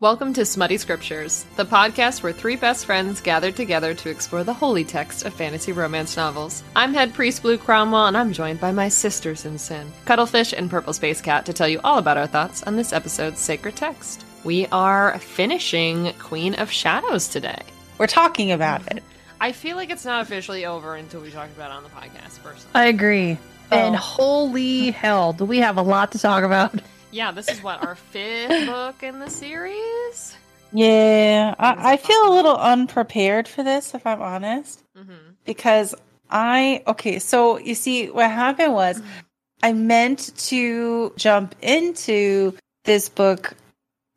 Welcome to Smutty Scriptures, the podcast where three best friends gathered together to explore the holy text of fantasy romance novels. I'm head priest Blue Cromwell, and I'm joined by my sisters in sin, Cuttlefish and Purple Space Cat, to tell you all about our thoughts on this episode's sacred text. We are finishing Queen of Shadows today. We're talking about it. I feel like it's not officially over until we talk about it on the podcast, personally. I agree. And Oh. holy hell, do we have a lot to talk about? Yeah, this is what, our fifth book in the series? Yeah, I, I feel a little unprepared for this, if I'm honest, Mm-hmm. because I okay. So you see, what happened was I meant to jump into this book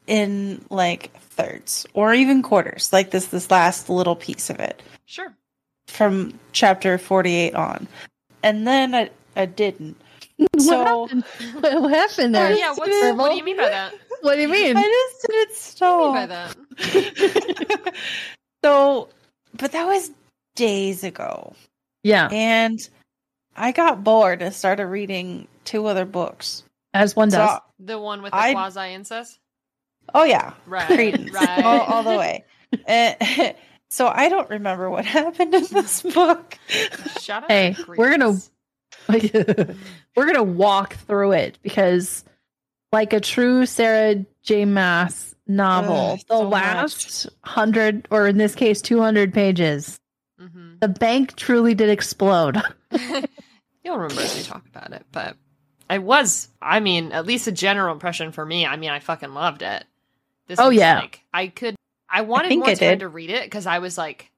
in like thirds or even quarters, like this this last little piece of it Sure. from chapter 48 on, and then I I didn't. So what happened? What what happened there? Oh, yeah, what's, what do you mean by that? What do you mean? I just didn't What do you mean stop. by that? so, but that was days ago. Yeah, And I got bored and started reading two other books. as one So, does. The one with the I- quasi incest? oh, yeah. Right. Credence. Right. All, all the way. Eh, so I don't remember what happened in this book. Shut up. Hey, we're gonna- Credence. We're gonna walk through it because, like a true Sarah J. Maas novel, Ugh, the so last hundred, or in this case, two hundred pages, Mhm. the bank truly did explode. You'll remember as we talk about it, but I was, I mean, at least a general impression for me. I mean, I fucking loved it. This Oh, yeah. like I could, I wanted think more I time did. to read it because I was like,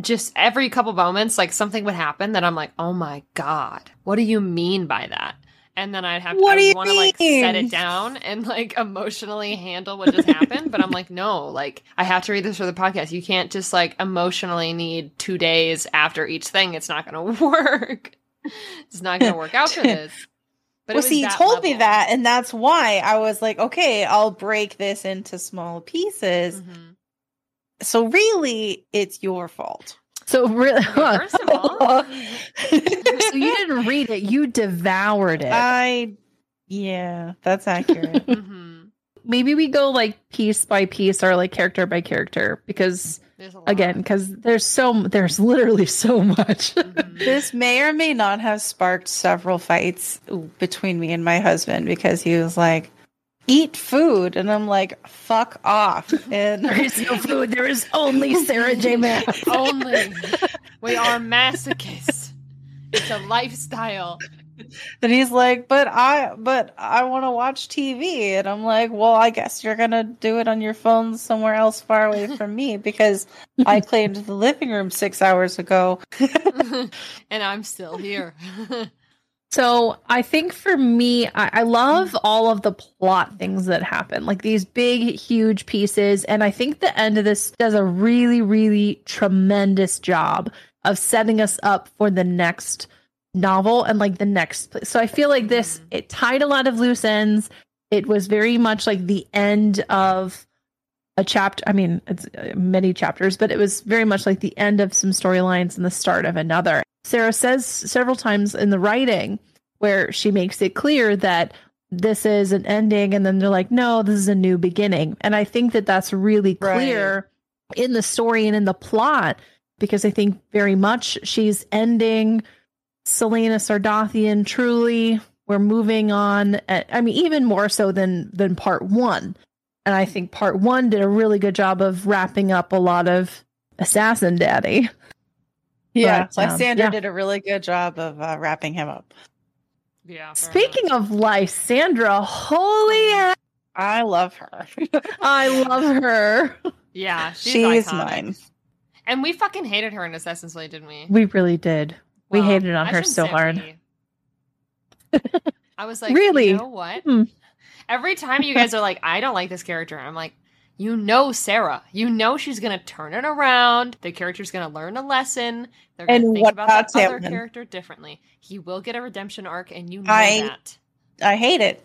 just every couple moments, like something would happen that I'm like, oh my god, what do you mean by that? And then I'd have to, What do you want to like set it down and like emotionally handle what just happened. But I'm like, no, like I have to read this for the podcast. You can't just like emotionally need two days after each thing. It's not going to work. It's not going to work out for this. But well, see, you told me that, and that's why I was like, okay, I'll break this into small pieces. Mhm. So really, it's your fault. So really, first of all, so you didn't read it; you devoured it. I, yeah, that's accurate. Mhm. maybe we go like piece by piece or like character by character because There's a lot. again because there's so there's literally so much Mhm. this may or may not have sparked several fights between me and my husband because he was like, "Eat food," and I'm like, "Fuck off!" And there is no food there is only sarah j maas Only we are masochists. It's a lifestyle. then he's like, "But I, but I want to watch TV," and I'm like, "Well, I guess you're gonna do it on your phone somewhere else far away from me because I claimed the living room six hours ago." and I'm still here. So i think for me I, I love all of the plot things that happen like these big huge pieces. And i think the end of this does a really really tremendous job of setting us up for the next novel and like the next so i feel like this Mhm. it tied a lot of loose ends. It was very much like the end of a chapter i mean it's uh, many chapters but it was very much like the end of some storylines and the start of another sarah says several times in the writing where she makes it clear that this is an ending and then they're like no this is a new beginning. And i think that that's really clear in the story and in the plot because i think very much she's ending Celaena Sardothien truly. We're moving on. Uh, i mean even more so than than part one. And i think part one did a really good job of wrapping up a lot of assassin daddy Yeah, But, um, Lysandra yeah. did a really good job of uh, wrapping him up. yeah. speaking much. of lysandra holy heck, I love her. i love her yeah, she's, She's mine. And we fucking hated her in Assassin's Creed, didn't we? we really did we hated on I her so hard. I was like, Really? You know what? Hmm. Every time you guys are like, I don't like this character, I'm like, you know Sarah. You know she's gonna turn it around. The character's gonna learn a lesson. They're gonna And think what about that other character differently. He will get a redemption arc, and you know I- that. I hate it.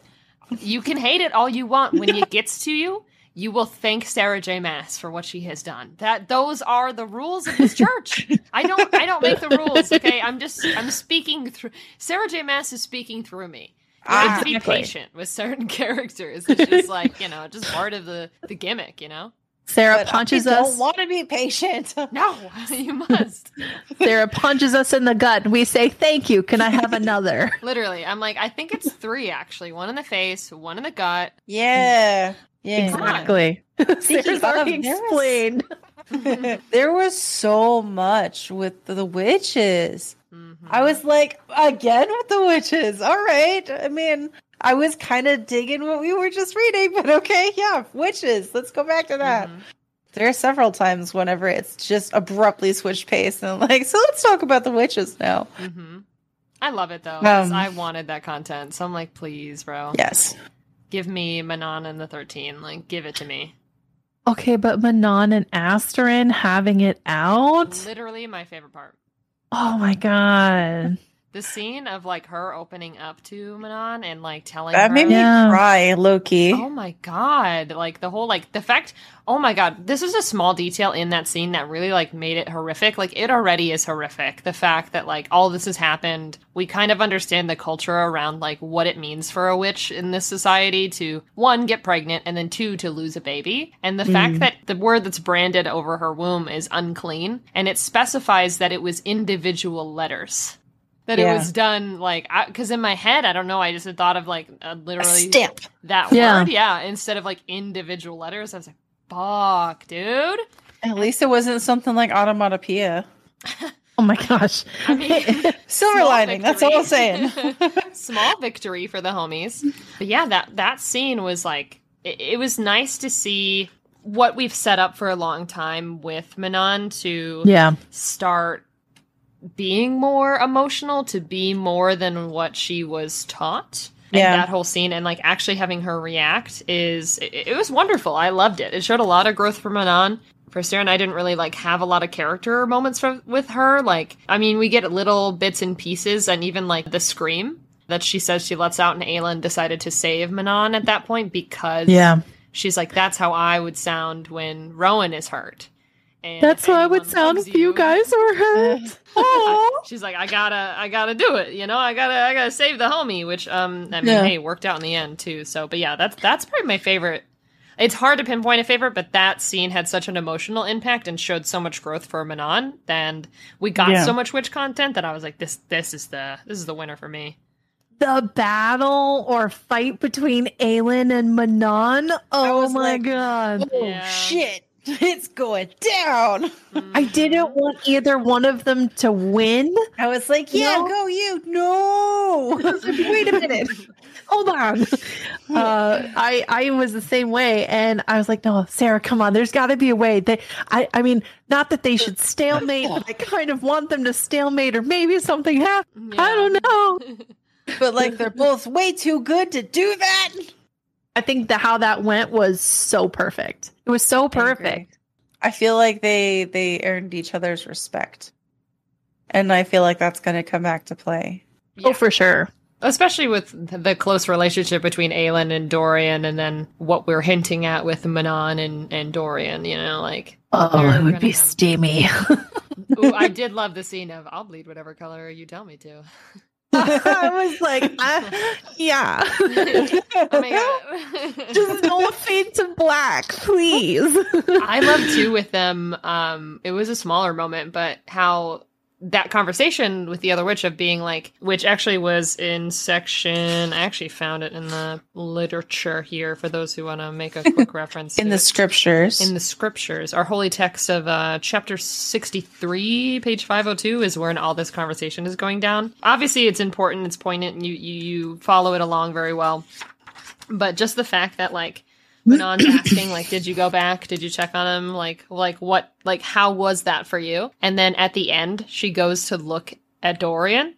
You can hate it all you want. When it gets to you, you will thank Sarah J. Maas for what she has done. That those are the rules of this church. I don't I don't make the rules, okay? I'm just I'm speaking through Sarah J. Maas is speaking through me. Ah, to be patient with certain characters. It's just like, you know, just part of the, the gimmick, you know? Sarah but punches I us. Don't want to be patient. No, you must. Sarah punches us in the gut. and We say, "Thank you. Can I have another?" Literally, I'm like, I think it's three actually. One in the face, one in the gut. Yeah. Yeah. exactly. Sarah's of, already explained. there was so much with the witches. Mhm. I was like, again with the witches. All right. I mean, I was kind of digging what we were just reading, but okay, yeah, witches. Let's go back to that. Mhm. There are several times whenever it's just abruptly switched pace, and I'm like, so let's talk about the witches now. hmm I love it though. 'cause Um, I wanted that content, so I'm like, please, bro, Yes. give me Manon and the Thirteen. Like, give it to me. Okay, but Manon and Asterin having it out. Literally, my favorite part. Oh my god. The scene of like her opening up to Manon and like telling That her, made me Yeah. cry, Loki. Oh my god! Like the whole like the fact. Oh my god! This is a small detail in that scene that really like made it horrific. Like it already is horrific. The fact that like all this has happened, we kind of understand the culture around like what it means for a witch in this society to one get pregnant and then two to lose a baby. And the fact Mm. that the word that's branded over her womb is unclean, and it specifies that it was individual letters. That it was done like because in my head I don't know I just had thought of like uh, A literally stamp. that Yeah. word, yeah, instead of like individual letters. I was like, fuck, dude. At least it wasn't something like automatopoeia. Oh my gosh. I mean, Silver small lining. That's all I'm saying. Small victory for the homies. But yeah, that that scene was like it, it was nice to see what we've set up for a long time with Manon to yeah. start being more emotional, to be more than what she was taught. And Yeah. that whole scene and like actually having her react is it, it was wonderful. I loved it. It showed a lot of growth for Manon. For Sarah and I didn't really like have a lot of character moments for, with her. Like, I mean, we get little bits and pieces, and even like the scream that she says she lets out, and Aelin decided to save Manon at that point because Yeah. she's like, that's how I would sound when Rowan is hurt. And That's if how I would sound if you guys were hurt. Oh. She's like, I gotta, I gotta do it. You know, I gotta, I gotta save the homie. Which, um, I mean, Yeah. hey, worked out in the end too. So, but yeah, that's that's probably my favorite. It's hard to pinpoint a favorite, but that scene had such an emotional impact and showed so much growth for Manon. And we got Yeah. so much witch content that I was like, this, this is the, this is the winner for me. the battle or fight between Aelin and Manon. Oh my like, god. Oh Yeah. shit! It's going down. I didn't want either one of them to win. I was like, yeah, No. go you. No. Wait a minute. Hold on. Uh, I I was the same way, and I was like, "No, Sarah, come on. There's got to be a way." They, I, I mean, not that they should stalemate, but I kind of want them to stalemate, or maybe something happens. I don't know. but like, they're both way too good to do that. I think the how that went was so perfect. It was so perfect. I feel like they they earned each other's respect, and I feel like that's going to come back to play. Yeah. Oh, for sure. Especially with the close relationship between Aelin and Dorian, and then what we're hinting at with Manon and, and Dorian, you know, like. Oh, it would be have- steamy. Ooh, I did love the scene of I'll bleed whatever color you tell me to. I was like, I, yeah. oh my god. Just don't fade to black, please. I love too with them. Um, it was a smaller moment, but how that conversation with the other witch of being like, which actually was in section. I actually found it in the literature here for those who want to make a quick reference In the it. scriptures, in the scriptures, our holy text of uh, chapter 63, page 502 is where all this conversation is going down. Obviously, it's important, it's poignant, and you, you, you follow it along very well. But just the fact that, like, Manon's asking, like, did you go back? Did you check on him? Like, like what, like, how was that for you? And then at the end, she goes to look at Dorian.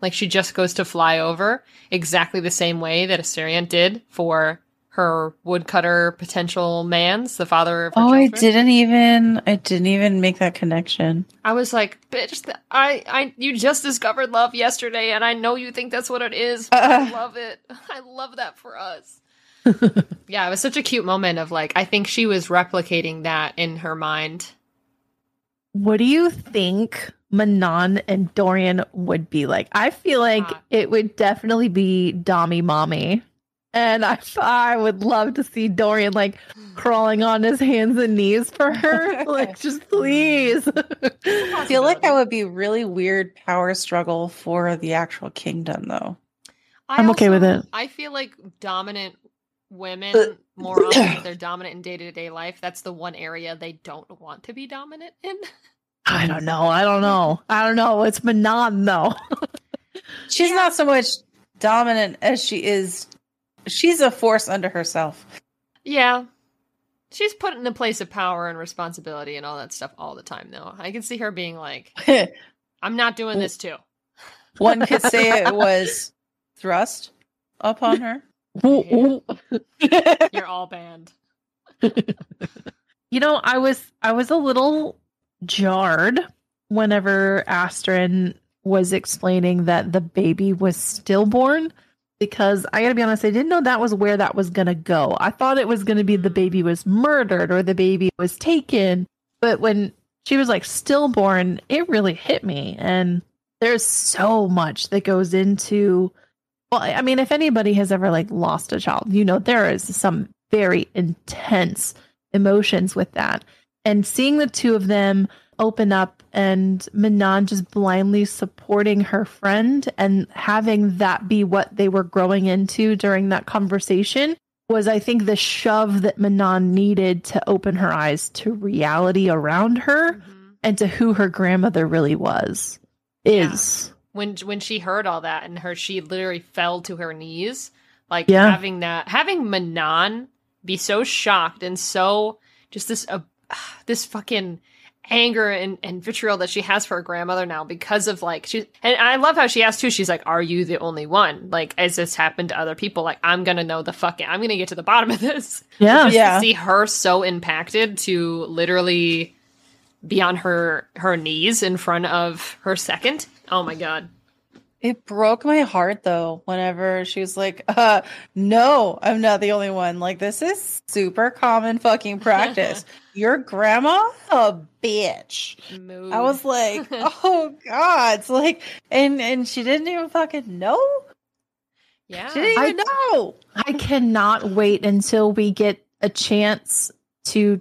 Like, she just goes to fly over exactly the same way that Asterin did for her woodcutter potential man's, the father of her oh, I didn't even I didn't even make that connection. I was like, bitch, th- I, I, you just discovered love yesterday, and I know you think that's what it is. But I Uh. love it. I love that for us. yeah, it was such a cute moment of like, I think she was replicating that in her mind. what do you think Manon and Dorian would be like? I feel like Hot. it would definitely be Dommy Mommy. And I, I would love to see Dorian like crawling on his hands and knees for her. like, just please. Mm. I feel like that would be really weird power struggle for the actual kingdom, though. I I'm okay with it. I feel like dominant women more often they're dominant in day to day life. That's the one area they don't want to be dominant in. I don't know. I don't know. I don't know. It's Manon though. She's not so much dominant as she is. She's a force unto herself. Yeah. She's put in a place of power and responsibility and all that stuff all the time, though. I can see her being like, I'm not doing this too. One could say it was thrust upon her. You're all banned. You know, I was I was a little jarred whenever Asterin was explaining that the baby was stillborn because I got to be honest, I didn't know that was where that was going to go. I thought it was going to be the baby was murdered or the baby was taken, but when she was like stillborn, it really hit me and there's so much that goes into well, I mean, if anybody has ever like lost a child, you know there is some very intense emotions with that. And seeing the two of them open up and Manon just blindly supporting her friend and having that be what they were growing into during that conversation was, I think, the shove that Manon needed to open her eyes to reality around her Mhm. and to who her grandmother really was. Is When when she heard all that and her, she literally fell to her knees. Like Yeah. having that, having Manon be so shocked and so just this uh, this fucking anger and, and vitriol that she has for her grandmother now because of like she and I love how she asked too. She's like, "Are you the only one? Like, has this happened to other people? Like, I'm gonna know the fucking. I'm gonna get to the bottom of this." yeah. just Yeah. to see her so impacted to literally be on her her knees in front of her second. Oh my god. It broke my heart though, whenever she was like, uh, no, I'm not the only one. Like, this is super common fucking practice. Your grandma, a bitch. Mood. I was like, oh god. It's like and and she didn't even fucking know. yeah. She didn't I- even know. I cannot wait until we get a chance to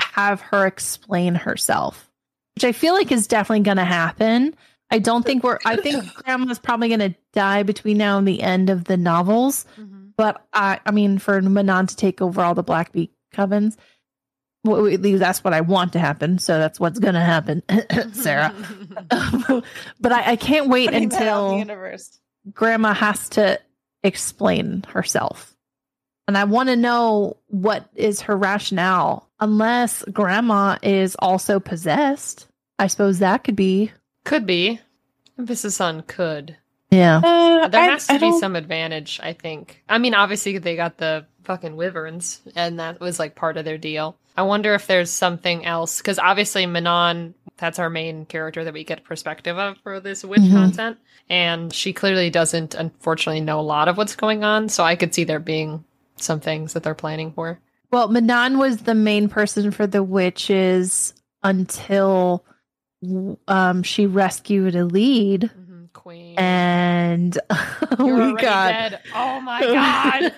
have her explain herself, which I feel like is definitely going to happen. I don't think we're, I think grandma's probably going to die between now and the end of the novels. Mhm. But I, I mean, for Manon to take over all the Blackbeak covens, well, at least that's what I want to happen. So that's what's going to happen, Sarah. but I, I can't wait Putting until universe. grandma has to explain herself. And I want to know what is her rationale, unless grandma is also possessed. I suppose that could be. Could be. Emphasis on could. Yeah. Uh, There I- has to I be don't- some advantage, I think. I mean, obviously they got the fucking wyverns, and that was like part of their deal. I wonder if there's something else because obviously Manon, that's our main character that we get perspective of for this witch Mhm. content, and she clearly doesn't, unfortunately, know a lot of what's going on. So I could see there being some things that they're planning for. Well, Manon was the main person for the witches until um, she rescued a lead. hmm Queen, And You're we got. dead. Oh my god!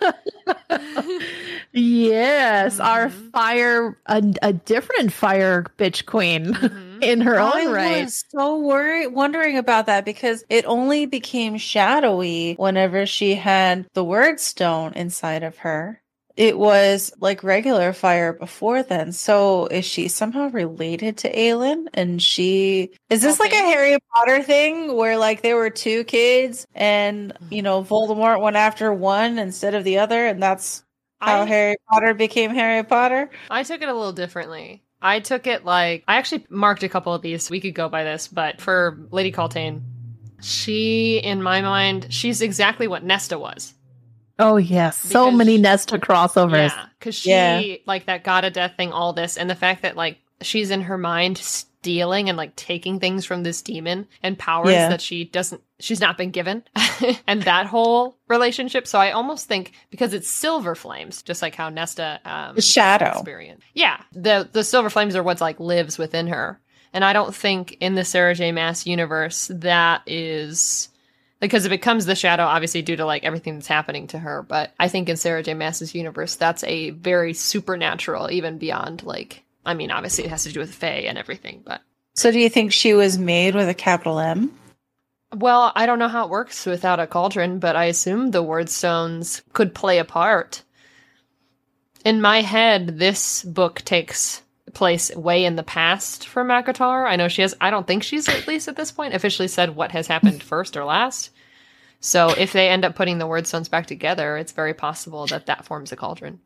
yes, our Mhm. fire, a, a different fire bitch queen Mhm. in her I own right. was so worried, wondering about that because it only became shadowy whenever she had the Wyrdstone inside of her. It was like regular fire before then. So is she somehow related to Aelin? And she is this like a Harry Potter thing where like there were two kids and mm-hmm. you know Voldemort went after one instead of the other, and that's how I- Harry Potter became Harry Potter? I took it a little differently. I took it like I actually marked a couple of these. We could go by this, but for Lady Kaltain, she, in my mind, she's exactly what Nesta was. Oh yes, so many she- Nesta crossovers. Yeah, because she Yeah. like that god of death thing, all this, and the fact that like she's in her mind stealing and like taking things from this demon and powers Yeah. that she doesn't, she's not been given, and that whole relationship. So I almost think because it's silver flames, just like how Nesta um, The shadow. experience. Yeah, the the silver flames are what's like lives within her. And I don't think in the Sarah J. Maas universe that is because if it becomes the shadow, obviously due to like everything that's happening to her. But I think in Sarah J. Maas's universe, that's a very supernatural, even beyond like I mean, obviously it has to do with Fae and everything, but So do you think she was made with a capital M? well, I don't know how it works without a cauldron, but I assume the Wyrdstones could play a part. In my head, this book takes place way in the past for Makatar. I know she has I don't think she's at least at this point officially said what has happened first or last. So if they end up putting the Wyrdstones back together, it's very possible that that forms a cauldron.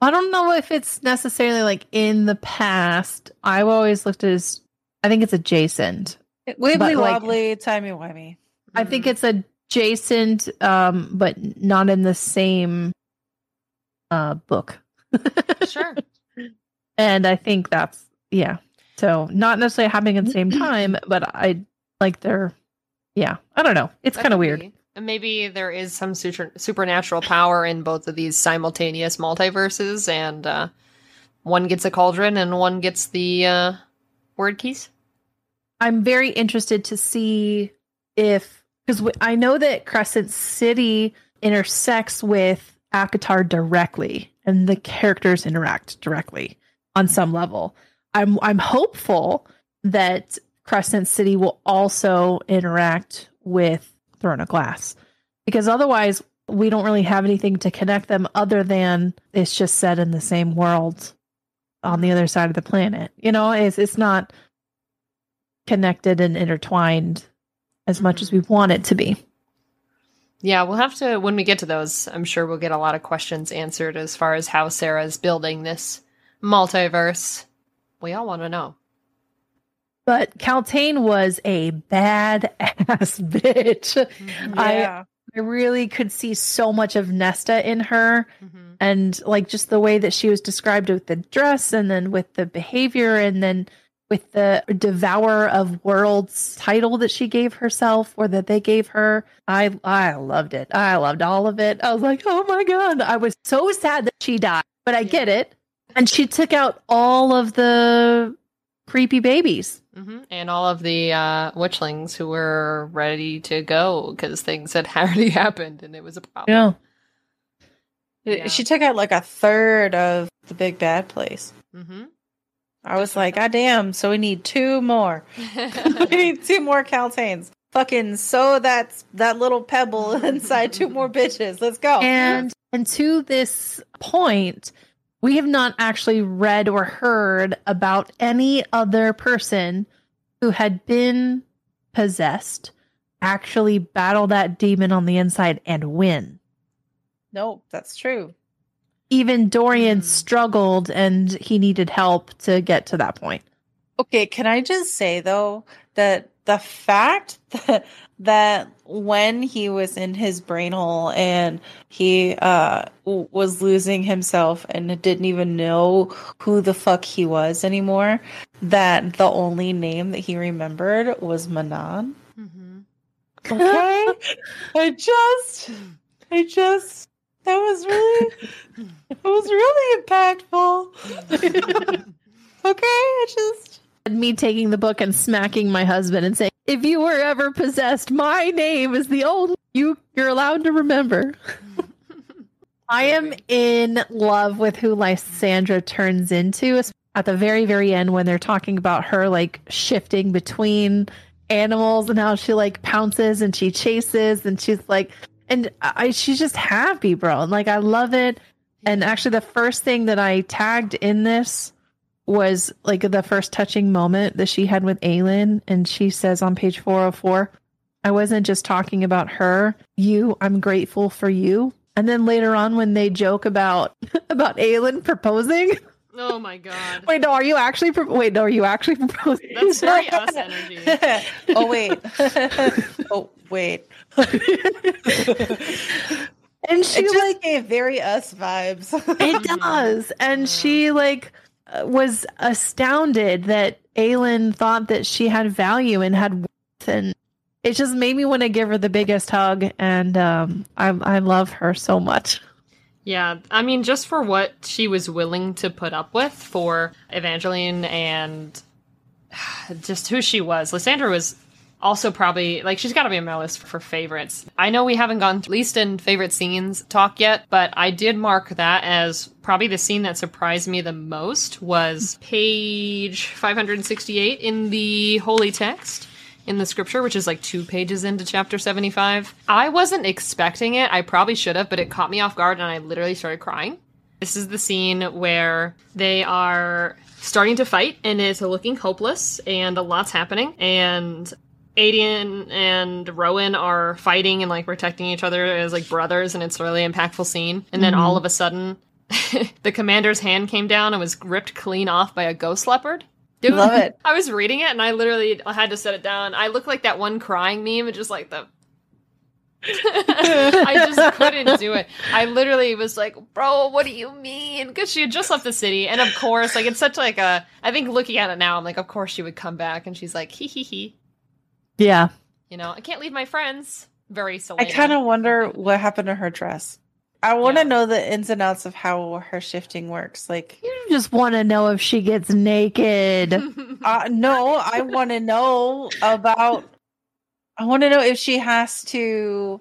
I don't know if it's necessarily like in the past. I've always looked at it as I think it's adjacent. Wibbly But, like- wobbly, timey wimey. I think it's adjacent, um, but not in the same uh book. sure. And I think that's yeah. So not necessarily happening at the same time, but I like they're yeah. I don't know. It's kind of weird. be. And maybe there is some super, supernatural power in both of these simultaneous multiverses, and uh, one gets a cauldron and one gets the uh, Wyrdkeys. I'm very interested to see if because w- I know that Crescent City intersects with ACOTAR directly, and the characters interact directly on some level. I'm I'm hopeful that Crescent City will also interact with Throne of Glass, because otherwise we don't really have anything to connect them other than it's just set in the same world on the other side of the planet. You know, it's it's not connected and intertwined as much as we mm-hmm. want it to be. Yeah, we'll have to, when we get to those, I'm sure we'll get a lot of questions answered as far as how Sarah's building this multiverse. We all want to know. But Kaltain was a bad ass bitch. I- Yeah. I really could see so much of Nesta in her Mhm. and like just the way that she was described with the dress and then with the behavior and then with the devourer of worlds title that she gave herself or that they gave her i i loved it i loved all of it i was like oh my god i was so sad that she died but i get it and she took out all of the creepy babies hmm And all of the uh, witchlings who were ready to go because things had already happened and it was a problem. Yeah. She took out like a third of the big bad place. hmm I was like, God damn, so we need two more. we need two more Kaltains. Fucking sew that that little pebble inside two more bitches. Let's go. And and to this point, we have not actually read or heard about any other person who had been possessed actually battle that demon on the inside and win. no, that's true. Even Dorian Hmm. struggled and he needed help to get to that point. Okay, can I just say though that the fact that that when he was in his brain hole and he uh was losing himself and didn't even know who the fuck he was anymore, that the only name that he remembered was Manon. hmm Okay, I just, I just that was really, it was really impactful. okay, I just. Me taking the book and smacking my husband and saying, "If you were ever possessed, my name is the only you you're allowed to remember." I am in love with who Lysandra turns into at the very, very end when they're talking about her like shifting between animals and how she like pounces and she chases and she's like, and I, she's just happy, bro. And like, I love it. And actually, the first thing that I tagged in this was like the first touching moment that she had with Aelin. And she says on page 404, I wasn't just talking about her, you, I'm grateful for you. And then later on, when they joke about about Aelin proposing, Oh my god. wait, no, are you actually? Pro- wait, no, are you actually proposing? That's very us energy. oh wait. oh wait. and she It just like gave very us vibes. it does, and she like was astounded that Aelin thought that she had value and had worth, and it just made me want to give her the biggest hug. And um, I I love her so much. Yeah, I mean, just for what she was willing to put up with for Evangeline and just who she was. Lysandra was also probably like she's got to be on my list for, favorites. I know we haven't gone to least in favorite scenes talk yet, but I did mark that as probably the scene that surprised me the most was page 568 in the holy text in the scripture, which is like two pages into chapter 75. I wasn't expecting it. I probably should have, but it caught me off guard and I literally started crying. This is the scene where they are starting to fight and it's looking hopeless and a lot's happening and Aedion and Rowan are fighting and like protecting each other as like brothers and it's a really impactful scene. And then all mm-hmm. of a sudden the commander's hand came down and was ripped clean off by a ghost leopard. Dude, Love it. I was reading it and I literally had to set it down. I look like that one crying meme and just like the I just couldn't do it. I literally was like, "Bro, what do you mean?" Because she had just left the city, and of course, like it's such like a. I think looking at it now, I'm like, of course she would come back, and she's like, "Hee hee hee." Yeah. You know, I can't leave my friends. Very I kind of wonder what happened to her dress. I want to Yeah. know the ins and outs of how her shifting works. Like, You just want to know if she gets naked. uh, no, I want to know about. I want to know if she has to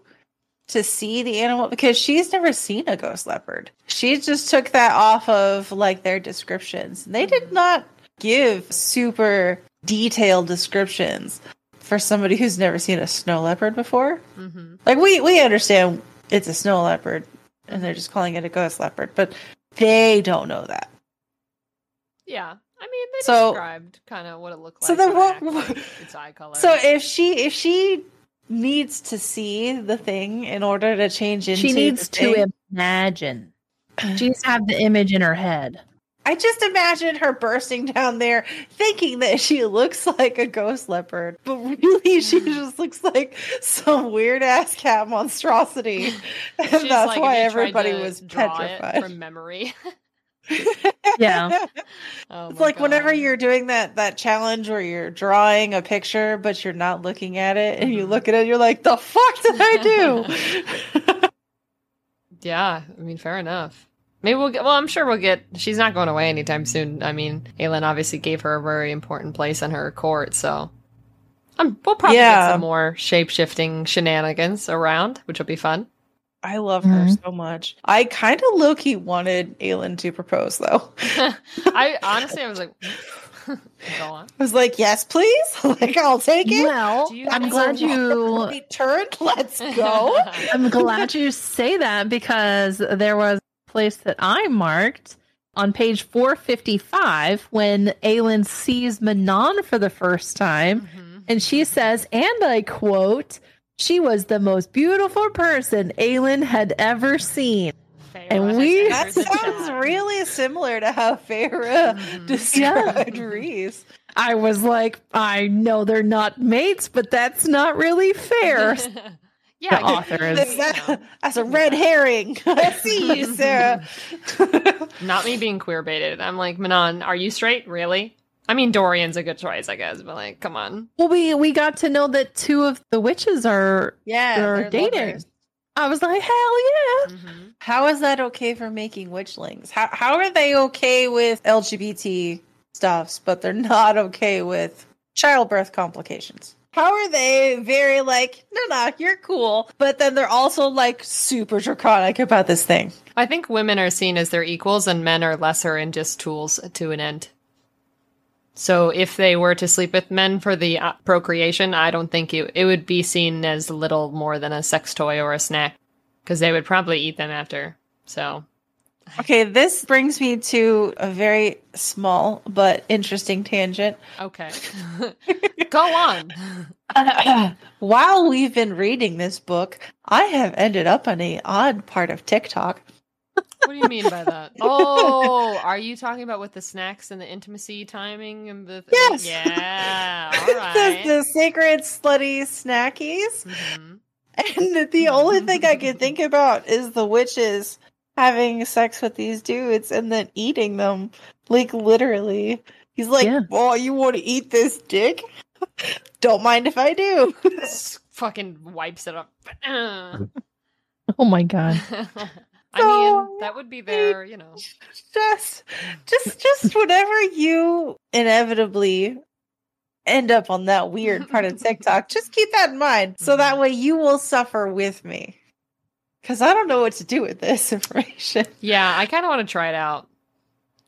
to see the animal because she's never seen a ghost leopard. She just took that off of like their descriptions. They did not give super detailed descriptions for somebody who's never seen a snow leopard before. hmm Like we we understand it's a snow leopard and they're just calling it a ghost leopard, but they don't know that. Yeah, I mean, they So- described kind of what it looked like. So then what what- its eye color. So if she if she needs to see the thing in order to change into she needs the thing, to imagine. She needs to have the image in her head. I just imagine her bursting down there thinking that she looks like a ghost leopard, but really she just looks like some weird ass cat monstrosity. And She's that's like, why if you tried everybody was draw petrified. from memory. Yeah. oh It's my like whenever you're doing that that challenge where you're drawing a picture but you're not looking at it and you Mhm. look at it you're like the fuck did I do? Yeah, I mean, fair enough. Maybe we'll get. Well, I'm sure we'll get. She's not going away anytime soon. I mean, Aelin obviously gave her a very important place in her court, so um, we'll probably Yeah. get some more shape shifting shenanigans around, which will be fun. I love her Mhm. so much. I kind of low key wanted Aelin to propose though. I honestly, I was like, go on. I was like, yes, please. like I'll take it. Well, I'm glad you turned. Let's go. I'm glad you say that because there was a place that I marked on page 455 when Aelin sees Manon for the first time, Mhm. and she says, and I quote, she was the most beautiful person Aelin had ever seen. Feyre And we- that sounds really similar to how Feyre Mhm. described Rhys. I was like, I know they're not mates, but that's not really fair. yeah, The author is- That- that's a red herring. I see you, Sarah. Not me being queer baited. I'm like, Manon, are you straight? Really? I mean, Dorian's a good choice, I guess, but like, come on. well, we we got to know that two of the witches are. yeah, They're they're dating. lovers. I was like, hell yeah! Mhm. How is that okay for making witchlings? How how are they okay with LGBT stuffs, but they're not okay with childbirth complications? How are they very like, no, no, you're cool, but then they're also like super draconic about this thing? I think women are seen as their equals and men are lesser and just tools to an end. So if they were to sleep with men for the uh, procreation, I don't think it, it would be seen as little more than a sex toy or a snack because they would probably eat them after. So Okay, this brings me to a very small but interesting tangent. okay, go on. While we've been reading this book, I have ended up on a odd part of TikTok. What do you mean by that? Oh, are you talking about with the snacks and the intimacy timing and the Yes. Yeah, all the, right. the sacred slutty snackies. Mhm. And the only thing I can think about is the witches having sex with these dudes and then eating them. Like literally. He's like, Yeah. Oh, you want to eat this dick? Don't mind if I do. Fucking wipes it up. Oh my god! So- mean, oh, that would be their, you know. just just just whenever you inevitably end up on that weird part of TikTok, just keep that in mind. So that mm-hmm. way you will suffer with me. Cause I don't know what to do with this information. Yeah, I kind of want to try it out.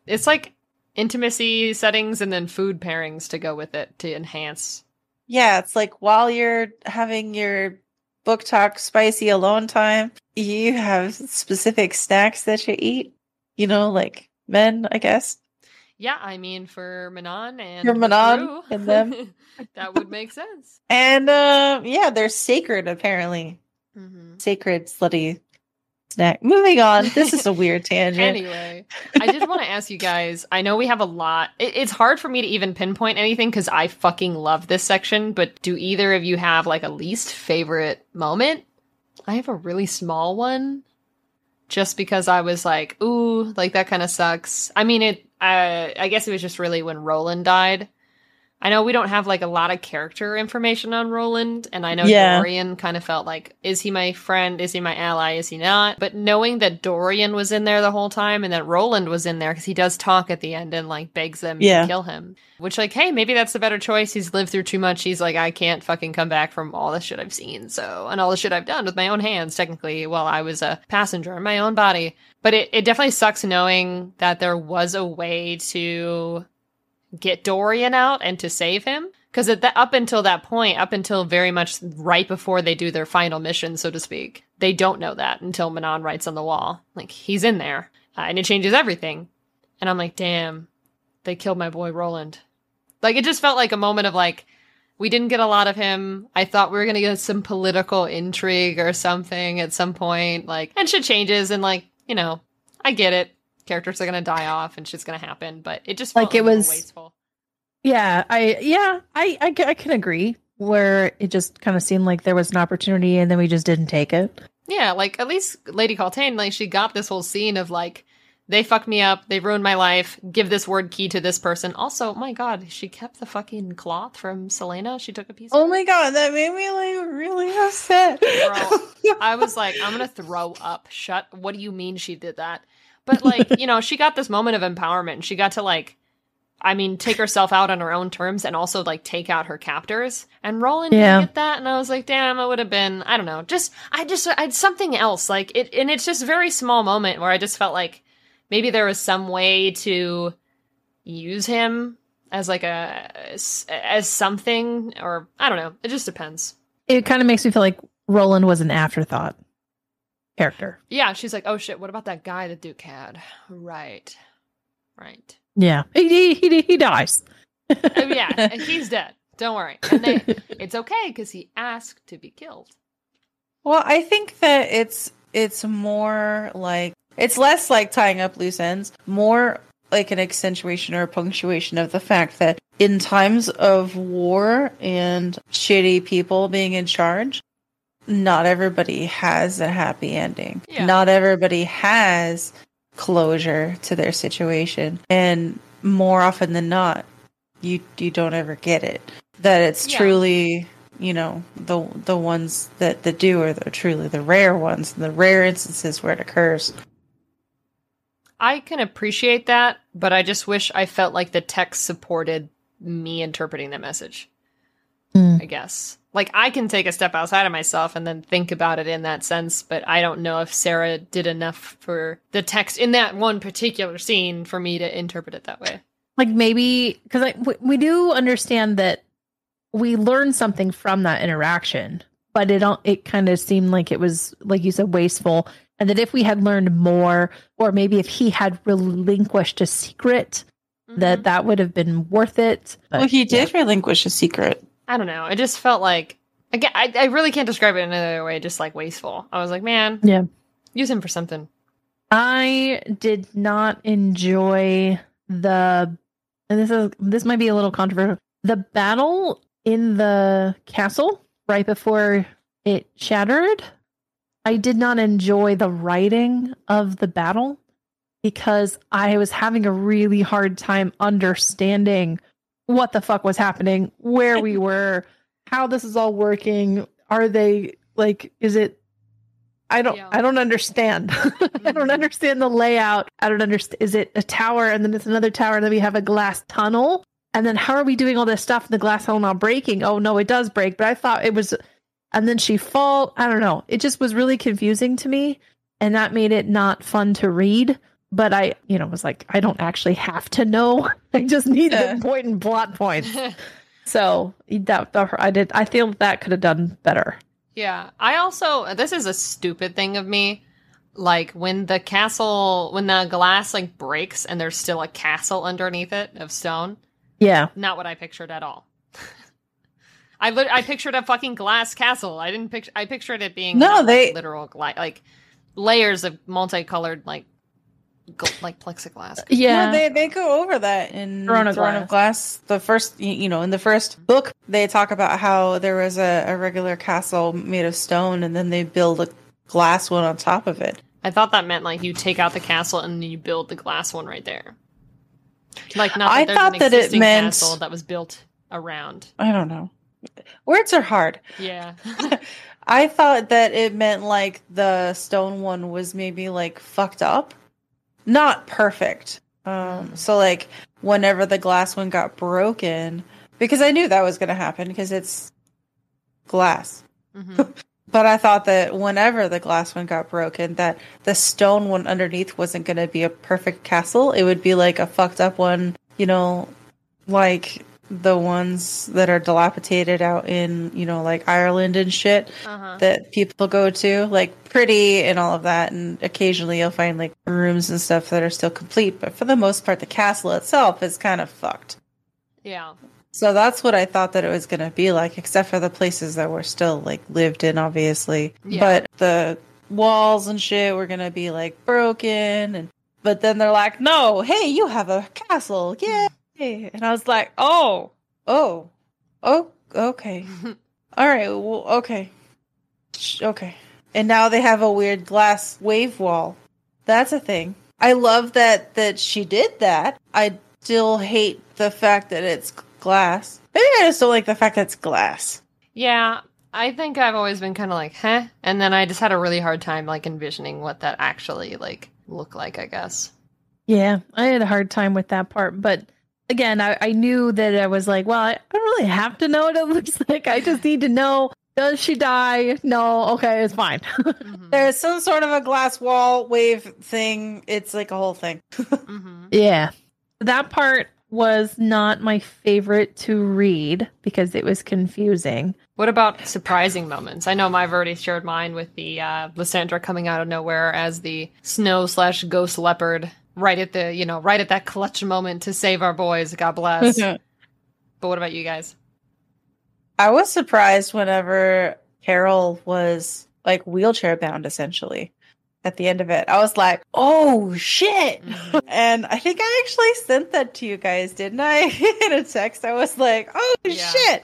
It's like intimacy settings and then food pairings to go with it to enhance. Yeah, it's like while you're having your book talk spicy alone time, you have specific snacks that you eat. You know, like men, I guess. Yeah, I mean for Manon and For Manon and them. that would make sense. And uh yeah, they're sacred apparently. Hmm Sacred slutty snack. Moving on. This is a weird tangent. Anyway, I did want to ask you guys. I know we have a lot. It, it's hard for me to even pinpoint anything because I fucking love this section. But do either of you have like a least favorite moment? I have a really small one, just because I was like, "Ooh, like that kind of sucks." I mean, it. I I guess it was just really when Roland died. I know we don't have like a lot of character information on Roland, and I know Yeah. Dorian kind of felt like, is he my friend? Is he my ally? Is he not? But knowing that Dorian was in there the whole time and that Roland was in there because he does talk at the end and like begs them Yeah. to kill him, which like, hey, maybe that's the better choice. He's lived through too much. He's like, I can't fucking come back from all the shit I've seen, so and all the shit I've done with my own hands, technically, while I was a passenger in my own body. But it, it definitely sucks knowing that there was a way to get Dorian out and to save him. Because up until that point, up until very much right before they do their final mission, so to speak, they don't know that until Manon writes on the wall, like he's in there, uh, and it changes everything. And I'm like, damn, they killed my boy Roland. Like it just felt like a moment of like, we didn't get a lot of him. I thought we were gonna get some political intrigue or something at some point, like, and shit changes, and like, you know, I get it. Characters are gonna die off, and shit's gonna happen, but it just felt Like, it was- wasteful. Yeah, I yeah, I I, I can agree where it just kind of seemed like there was an opportunity and then we just didn't take it. Yeah, like at least Lady Kaltain, like she got this whole scene of like they fucked me up, they ruined my life, give this Wyrdkey to this person. Also, my god, she kept the fucking cloth from Celaena. She took a piece Oh my god, that made me like really upset. Bro, I was like, I'm gonna throw up. Shut what do you mean she did that? But like, you know, she got this moment of empowerment. She got to like I mean, take herself out on her own terms and also like take out her captors. And Roland Yeah. didn't get that, and I was like, damn, it would have been I don't know, just I just I had something else. Like it and it's just a very small moment where I just felt like maybe there was some way to use him as like a as something or I don't know. It just depends. It kind of makes me feel like Roland was an afterthought character. Yeah, she's like, oh shit, what about that guy that Duke had? Right. Right. Yeah, he he he, he dies. Oh, yeah, he's dead. Don't worry. And they, it's okay because he asked to be killed. Well, I think that it's it's more like it's less like tying up loose ends, more like an accentuation or a punctuation of the fact that in times of war and shitty people being in charge, not everybody has a happy ending. Yeah. Not everybody has closure to their situation. And more often than not, you you don't ever get it. That it's Yeah. truly you know the the ones that that do are the, truly the rare ones the rare instances where it occurs I can appreciate that, but I just wish I felt like the text supported me interpreting the message. Mm. I guess. Like I can take a step outside of myself and then think about it in that sense, but I don't know if Sarah did enough for the text in that one particular scene for me to interpret it that way. Like maybe because we, we do understand that we learn something from that interaction, but it don't. It kind of seemed like it was like you said wasteful, and that if we had learned more, or maybe if he had relinquished a secret, that mm-hmm. that would have been worth it. But, well he yeah. did relinquish a secret I don't know. It just felt like again. I, I really can't describe it in another way. Just like wasteful. I was like, man, Yeah. use him for something. I did not enjoy the and this is this might be a little controversial. The battle in the castle right before it shattered. I did not enjoy the writing of the battle because I was having a really hard time understanding what the fuck was happening, where we were, how this is all working. Are they like is it I don't Yeah. I don't understand. I don't Mhm. understand the layout. I don't understand is it a tower and then it's another tower and then we have a glass tunnel? And then how are we doing all this stuff? And the glass hole not breaking. Oh no, it does break. But I thought it was, and then she fall. I don't know. It just was really confusing to me, and that made it not fun to read. But I, you know, was like, I don't actually have to know. I just need Yeah. the important plot points. So that, that I did. I feel that could have done better. Yeah. I also this is a stupid thing of me. Like when the castle when the glass like breaks and there's still a castle underneath it of stone. Yeah. Not what I pictured at all. I I pictured a fucking glass castle. I didn't picture I pictured it being No, like, they- literal gla- like layers of multicolored like like plexiglass. Yeah. No, they they go over that in Throne Throne, of of, Glass. The first, you know, in the first book, they talk about how there was a, a regular castle made of stone, and then they build a glass one on top of it. I thought that meant like you take out the castle and you build the glass one right there. Like not that I thought an that it existing meant- castle that was built around. I don't know. Words are hard. Yeah. I thought that it meant like the stone one was maybe like fucked up, not perfect. Um, so like whenever the glass one got broken, because I knew that was going to happen because it's glass. hmm But I thought that whenever the glass one got broken, that the stone one underneath wasn't going to be a perfect castle. It would be like a fucked up one, you know, like the ones that are dilapidated out in, you know, like Ireland and shit Uh-huh. that people go to, like pretty and all of that. And occasionally you'll find like rooms and stuff that are still complete. But for the most part, the castle itself is kind of fucked. Yeah. So that's what I thought that it was going to be like, except for the places that were still like lived in, obviously. Yeah. But the walls and shit were going to be like broken. And but then they're like, no, hey, you have a castle, yay! And I was like, oh, oh, oh, okay, all right, well, okay, okay. And now they have a weird glass wave wall. That's a thing. I love that that she did that. I still hate the fact that it's glass. Maybe I just don't like the fact that it's glass. Yeah. I think I've always been kind of like, huh? And then I just had a really hard time like envisioning what that actually like looked like, I guess. Yeah, I had a hard time with that part, but again, I, I knew that I was like, well, I don't really have to know what it looks like. I just need to know does she die? No, okay, it's fine. Mhm. There's some sort of a glass wall wave thing. It's like a whole thing. Mhm. yeah, that part was not my favorite to read because it was confusing. What about surprising moments? I know I've already shared mine with the uh, Lysandra coming out of nowhere as the snow slash ghost leopard, right at the you know right at that clutch moment to save our boys. God bless. but what about you guys? I was surprised whenever Chaol was like wheelchair bound essentially at the end of it. I was like, oh shit. Mhm. And I think I actually sent that to you guys, didn't I? In a text. I was like, oh Yeah. shit.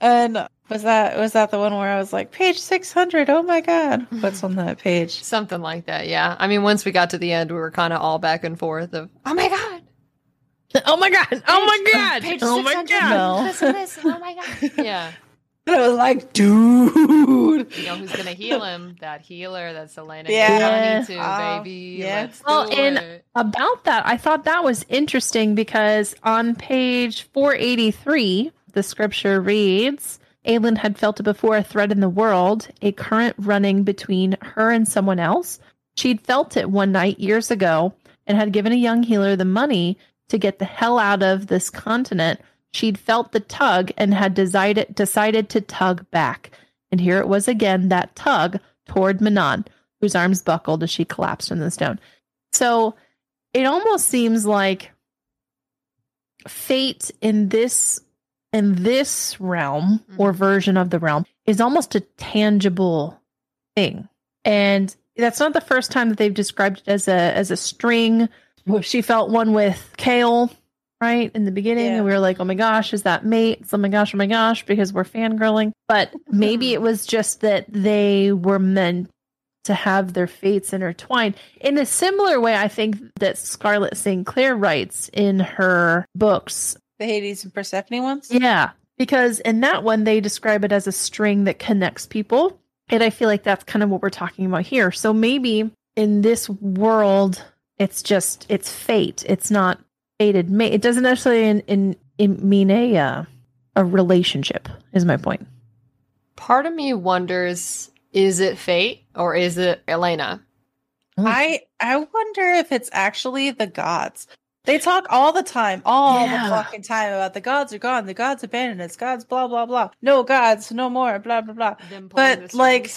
and was that was that the one where I was like, page six hundred? Oh my god. What's on that page? Something like that, yeah. I mean, once we got to the end, we were kind of all back and forth of, oh my god, Oh my god! Oh my god! page oh my 600, god! No. listen, listen, oh my god, yeah. And I was like, dude. You know who's gonna heal him? That healer that's Elena. Yeah. Yeah, need to, Oh, baby. yeah. Well, do and- it. About that, I thought that was interesting because on page 483, the scripture reads Aelin had felt it before a thread in the world, a current running between her and someone else. She'd felt it one night years ago and had given a young healer the money to get the hell out of this continent. She'd felt the tug and had decided decided to tug back. And here it was again, that tug toward Manon, whose arms buckled as she collapsed in the stone. So it almost seems like fate in this in this realm or Mhm. version of the realm is almost a tangible thing. And that's not the first time that they've described it as a as a string. She felt one with Chaol, right? In the beginning, Yeah. and we were like, oh my gosh, is that mates? Oh my gosh, oh my gosh, because we're fangirling. But maybe it was just that they were meant to have their fates intertwined in a similar way i think that scarlett st clair writes in her books The Hades and Persephone ones? yeah because in that one they describe it as a string that connects people and i feel like that's kind of what we're talking about here so maybe in this world it's just it's fate it's not fated mate it doesn't necessarily in, in mean a uh, a relationship. Is my point. Part of me wonders is it fate or is it Elena? I I wonder if it's actually the gods. They talk all the time, all Yeah. the fucking time about the gods are gone, the gods abandoned us, gods blah blah blah. No gods, no more, blah blah blah. But, like.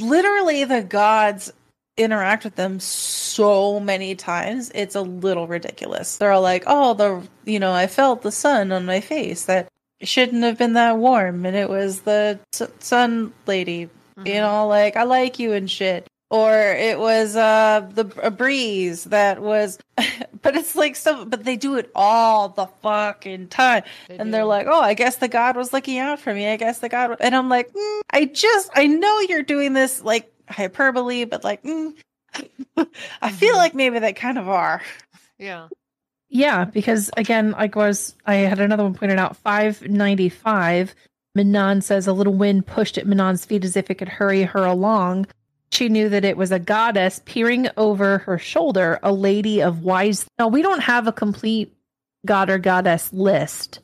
Literally the gods interact with them so many times. It's a little ridiculous. They're all like, "Oh, the you know, I felt the sun on my face. That shouldn't have been that warm and it was the s- sun lady you Mhm. know like i like you and shit or it was uh the a breeze that was but it's like so but they do it all the fucking time They and do. they're like oh i guess the god was looking out for me i guess the god and i'm like mm, i just i know you're doing this like hyperbole but like mm, i feel Mhm. like maybe they kind of are yeah. Yeah, because again, like was I had another one pointed out, five ninety five. Manon says a little wind pushed at Manon's feet as if it could hurry her along. She knew that it was a goddess peering over her shoulder, a lady of wise. Now we don't have a complete god or goddess list,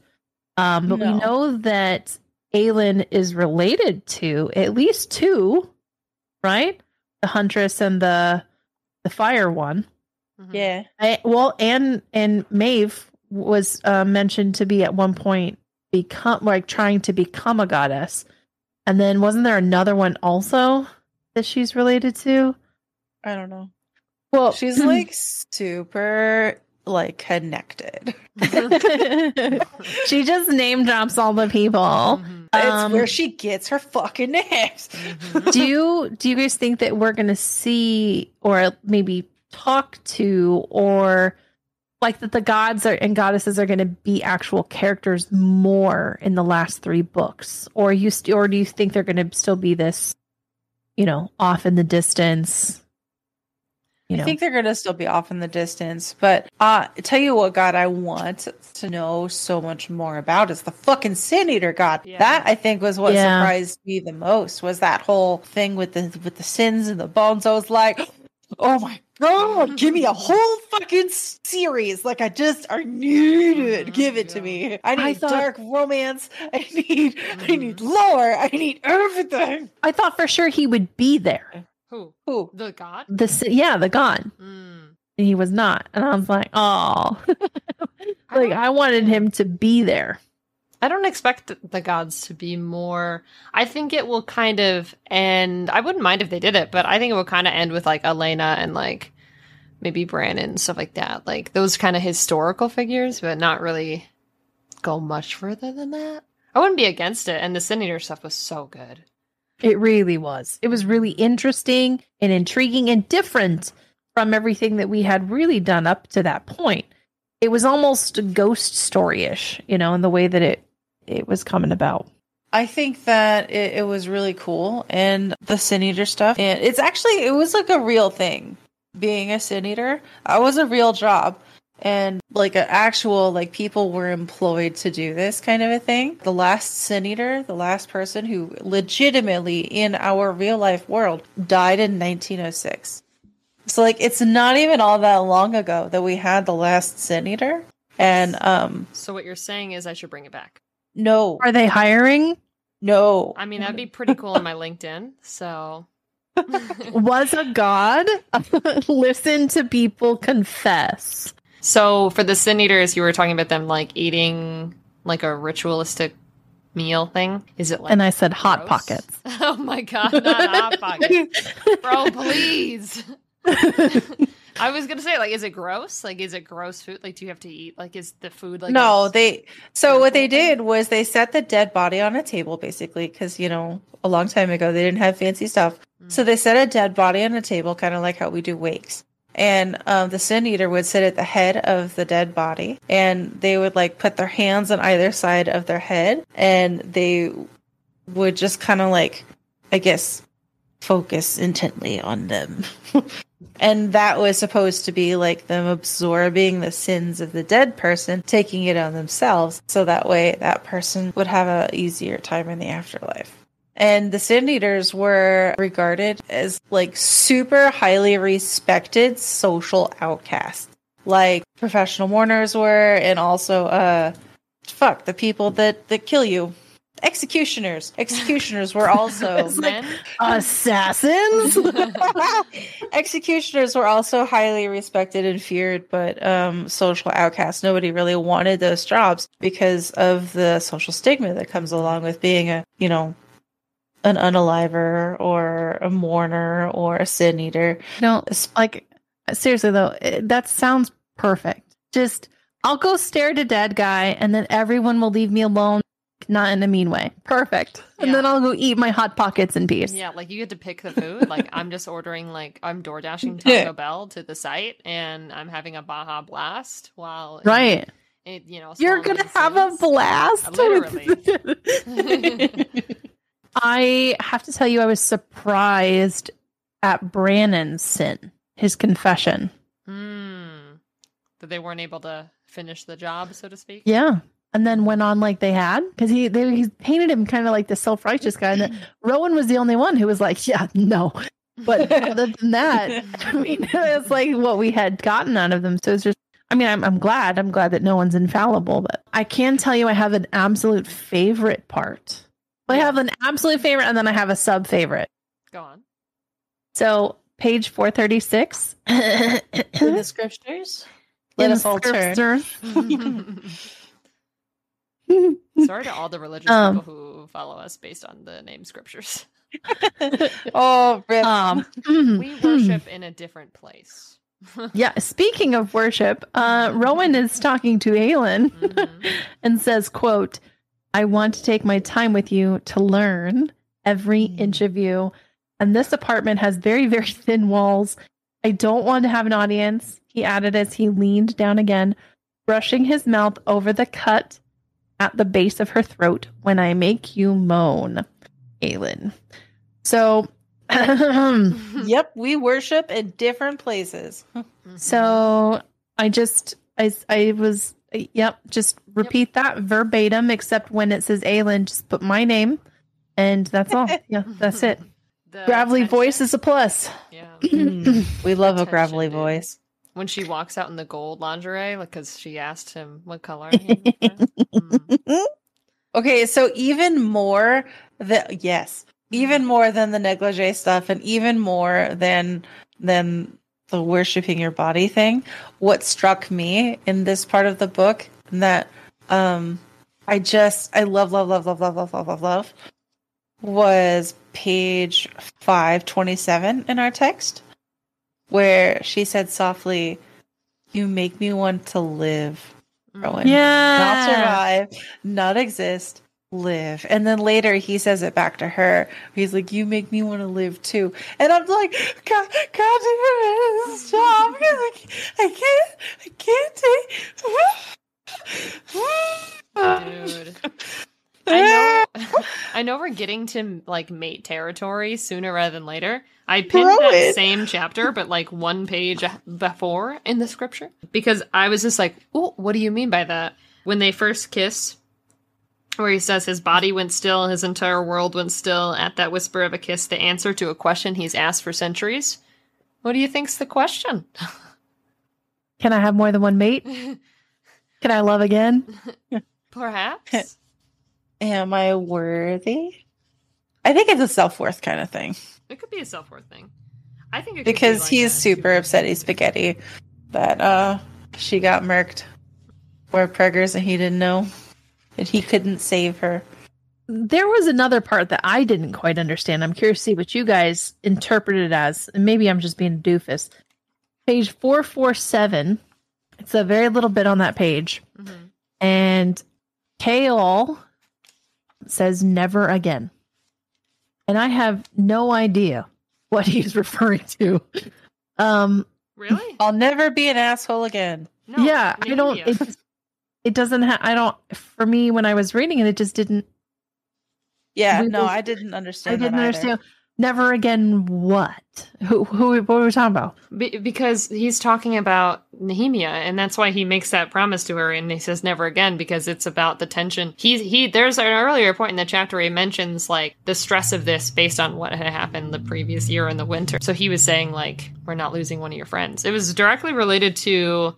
um, but No. we know that Aelin is related to at least two, right? The huntress and the the fire one. Mhm. yeah I, well, and and Maeve was uh, mentioned to be at one point become like trying to become a goddess, and then wasn't there another one also that she's related to? i don't know Well, she's like super like connected she just name drops all the people. Mhm. it's Um, where she gets her fucking names Mhm. do you do you guys think that we're going to see or maybe talk to or like that the gods are, and goddesses are going to be actual characters more in the last three books or you st- or do you think they're going to still be this you know off in the distance you know I think they're gonna still be off in the distance, but uh tell you what god I want to know so much more about is the fucking Sin Eater god. Yeah. That I think was what Yeah. surprised me the most was that whole thing with the with the sins and the bones. I was like, oh my god, give me a whole fucking series. Like I just I need it. Mhm, Give it to me. I need thought- dark romance. I need I Mhm. need lore. I need everything. i thought for sure he would be there Who? Who? The god? the yeah the god Mm. and he was not and i was like oh like don't- i wanted him to be there I don't expect the gods to be more. I think it will kind of end. I wouldn't mind if they did it, but I think it will kind of end with like Elena and like maybe Brannon and stuff like that. Like those kind of historical figures, but not really go much further than that. I wouldn't be against it. And the Sin Eater stuff was so good. It really was. It was really interesting and intriguing and different from everything that we had really done up to that point. It was almost ghost story-ish, you know, in the way that it it was coming about. I think that it, it was really cool and the sin eater stuff. And it's actually it was like a real thing. Being a sin eater, I was a real job. And like an actual like people were employed to do this kind of a thing. The last sin eater, the last person who legitimately in our real life world died in 1906. So like it's not even all that long ago that we had the last sin eater. And um So what you're saying is I should bring it back. No, Are they hiring? no. I mean, that'd be pretty cool on my LinkedIn. So Was a god? Listen to people confess. So for the sin eaters, you were talking about them like eating like a ritualistic meal thing. Is it like and I said hot pockets. Oh my god, not hot pockets, bro! Please. I was gonna say like, is it gross? Like, is it gross food? Like, do you have to eat? Like, is the food like no, they. So what they did was they set the dead body on a table, basically, because you know a long time ago they didn't have fancy stuff. Mm. So they set a dead body on a table, kind of like how we do wakes. And um, the sin eater would sit at the head of the dead body, and they would like put their hands on either side of their head, and they would just kind of like, I guess, focus intently on them. and that was supposed to be like them absorbing the sins of the dead person, taking it on themselves, so that way that person would have a easier time in the afterlife. And the Sin Eaters were regarded as like super highly respected social outcasts, like professional mourners were, and also uh, fuck the people that that kill you. Executioners. Executioners were also Men? Assassins? executioners were also highly respected and feared, but um, social outcasts. Nobody really wanted those jobs because of the social stigma that comes along with being a, you know, an unaliver or a mourner or a sin eater. no, like seriously though, it- that sounds perfect. Just I'll go stare at a dead guy and then everyone will leave me alone, not in a mean way. Perfect. And Yeah. then I'll go eat my hot pockets in peace. Yeah, like you get to pick the food. Like I'm just ordering like I'm door dashing Taco Yeah. Bell to the site and I'm having a Baja blast while Right. it, you know You're gonna have a blast. Literally. I have to tell you, I was surprised at Brannon's sin, his confession. Hmm. That they weren't able to finish the job, so to speak. Yeah. And then went on like they had because he they he painted him kind of like the self righteous guy. And then Rowan was the only one who was like, yeah, no. But other than that, I mean, it's like what we had gotten out of them. So it's just, I mean, I'm, I'm glad. I'm glad that no one's infallible. But I can tell you, I have an absolute favorite part. I Yeah. have an absolute favorite, and then I have a sub favorite. Go on. So page 436. In the scriptures, let In us all turn. scriptures. Sorry to all the religious Um, people who follow us based on the name scriptures. Oh, rip. um, We worship in a different place. Yeah, speaking of worship, uh, Rowan is talking to Aelin Mhm. and says, quote, I want to take my time with you to learn every inch of you. And this apartment has very, very thin walls. I don't want to have an audience, he added as he leaned down again, brushing his mouth over the cut at the base of her throat when I make you moan, Aelin. So, Yep, we worship in different places. Mhm. So I just I I was yep, just repeat that verbatim except when it says Aelin, just put my name and that's all. Yeah, that's it. The Gravelly attention- voice is a plus. Yeah. Mm, we love a gravelly dude. voice. When she walks out in the gold lingerie, like, because she asked him what color. Mm. Okay, so even more the yes, even more than the negligee stuff, and even more than than the worshiping your body thing. What struck me in this part of the book that um I just I love love love love love love love love love was page five twenty seven in our text, where she said softly, "You make me want to live." Rowan. Yeah. not survive, not exist, live. And then later he says it back to her. He's like, "You make me want to live too." And I'm like, "God, God, this job because I, I can't, I can't take." Dude. I know I know we're getting to like mate territory sooner rather than later. I pinned Throw that it. same chapter, but like one page before in the scripture. Because I was just like, oh, what do you mean by that? When they first kiss, where he says his body went still, his entire world went still at that whisper of a kiss, the answer to a question he's asked for centuries. What do you think's the question? Can I have more than one mate? Can I love again? Perhaps. Am I worthy? I think it's a self worth kind of thing It could be a self worth thing. I think it could be because like he's super upset. He's spaghetti that uh she got murked for preggers and he didn't know and he couldn't save her. There was another part that I didn't quite understand. I'm curious to see what you guys interpreted it as. And maybe I'm just being a doofus. Page 447. It's a very little bit on that page. Mhm. and Chaol says never again. And I have no idea what he's referring to. Um Really? I'll never be an asshole again. No. yeah, I don't yeah. it, it doesn't have I don't for me when I was reading it it just didn't Yeah, We no, both- I didn't understand I didn't that either. Never again what? Who who what were we talking about? Be- because he's talking about Nehemia, and that's why he makes that promise to her, and he says never again because it's about the tension. He he. There's an earlier point in the chapter where he mentions like the stress of this based on what had happened the previous year in the winter. So he was saying like we're not losing one of your friends. It was directly related to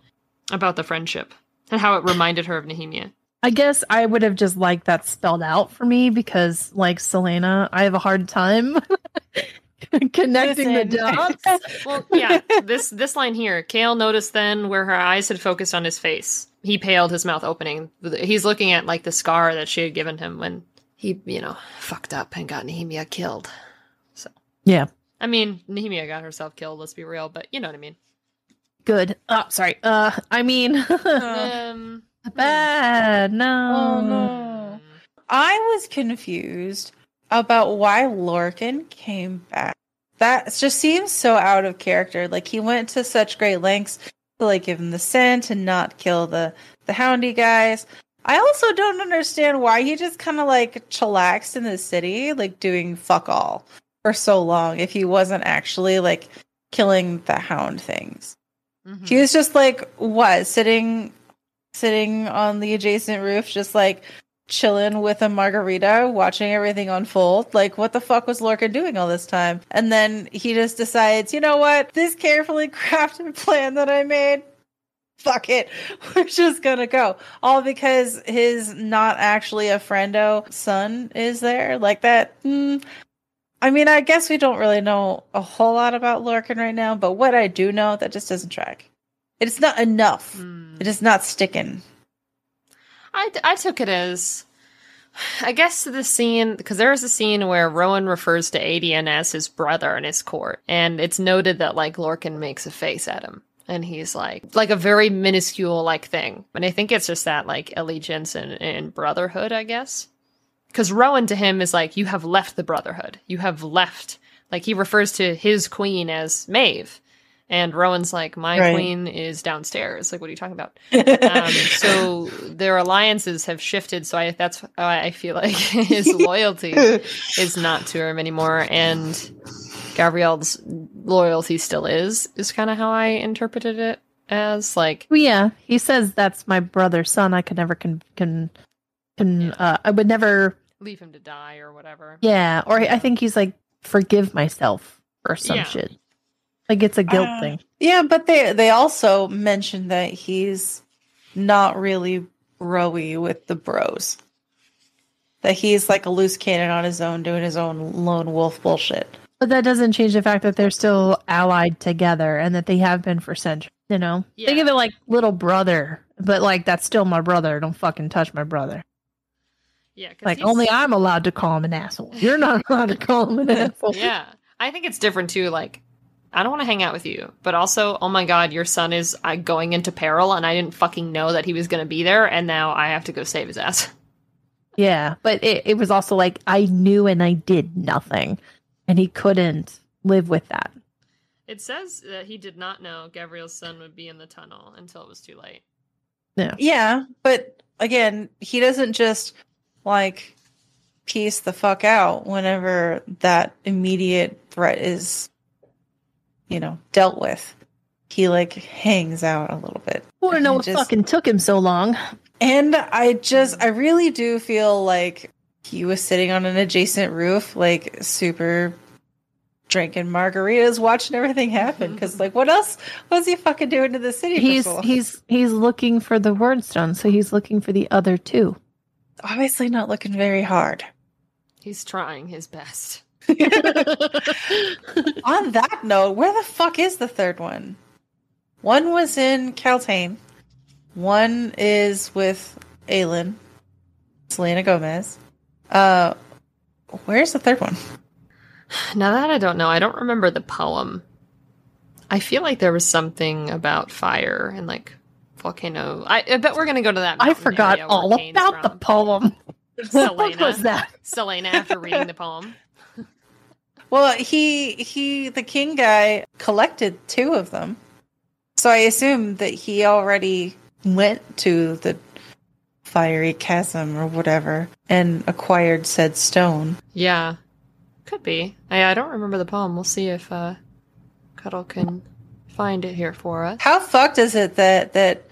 about the friendship and how it reminded her of Nehemia. I guess I would have just liked that spelled out for me because, like Celaena, I have a hard time connecting the dots. Well, yeah, this this line here. Chaol noticed then where her eyes had focused on his face. He paled, his mouth opening. He's looking at like the scar that she had given him when he, you know, fucked up and got Nehemia killed. So, Yeah, I mean, Nehemia got herself killed. Let's be real, but you know what I mean. good. Oh, sorry. Uh, I mean, Um, bad. No. Oh no. I was confused about why Lorcan came back. That just seems so out of character. Like he went to such great lengths to like give him the scent and not kill the the houndy guys. I also don't understand why he just kind of like chillaxed in the city, like doing fuck all for so long if he wasn't actually like killing the hound things. Mhm. He was just like what, sitting sitting on the adjacent roof, just like chilling with a margarita, watching everything unfold. Like what the fuck was Lorcan doing all this time? And then he just decides, you know what? This carefully crafted plan that I made. Fuck it. We're just gonna go. All because his not actually a friendo son is there. Like that. mm, I mean, I guess we don't really know a whole lot about Lorcan right now, but what I do know, that just doesn't track. It's not enough. Hmm. It is not sticking. I, I took it as I guess the scene because there is a scene where Rowan refers to Aedion as his brother in his court, and it's noted that like Lorcan makes a face at him, and he's like like a very minuscule like thing, and I think it's just that like allegiance and, and brotherhood, I guess, because Rowan to him is like you have left the brotherhood, you have left. Like he refers to his queen as Maeve, and Rowan's like my Right. queen is downstairs. Like what are you talking about? um, so their alliances have shifted. So I, that's why I feel like his loyalty is not to him anymore, and Gavriel's loyalty still is. Is kind of how I interpreted it as. Like, Well, yeah, he says that's my brother's son. I could never can can can. Yeah. Uh, I would never. leave him to die or whatever. Yeah, or I think he's like forgive myself or some Yeah. shit. Like it's a guilt Ah. thing. yeah, but they they also mentioned that he's not really rowy with the bros. That he's like a loose cannon on his own, doing his own lone wolf bullshit. But that doesn't change the fact that they're still allied together and that they have been for centuries. You know, Yeah. think of it like little brother, but like that's still my brother. Don't fucking touch my brother. Yeah, Like he's- only I'm allowed to call him an asshole. You're not allowed to call him an asshole. yeah, I think it's different too. Like, I don't want to hang out with you, but also, oh my god, your son is uh, going into peril, and I didn't fucking know that he was going to be there, and now I have to go save his ass. Yeah, but it, it was also like I knew and I did nothing, and he couldn't live with that. It says that he did not know Gavriel's son would be in the tunnel until it was too late. Yeah, but again, he doesn't just like piece the fuck out whenever that immediate threat is, you know, dealt with. He like hangs out a little bit. I want to know what just- fucking took him so long. And I just, I really do feel like he was sitting on an adjacent roof, like super drinking margaritas, watching everything happen. Mm-hmm. Because, like, what else was he fucking doing to the city? He's so he's he's looking for the Wyrdstone, so he's looking for the other two. obviously not looking very hard. He's trying his best. on that note, where the fuck is the third one? One was in Kaltain. One is with Aelin, Selena Gomez. Uh, where's the third one? Now that I don't know, I don't remember the poem. I feel like there was something about fire and like volcano. I, I bet we're gonna go to that. I forgot all Kane's about the from. poem. What Selena. was that? Selena after reading the poem. Well, he he the king guy collected two of them. So I assume that he already went to the fiery chasm or whatever and acquired said stone. Yeah, could be. I, I don't remember the poem. We'll see if uh, Cuddle can find it here for us. How fucked is it that that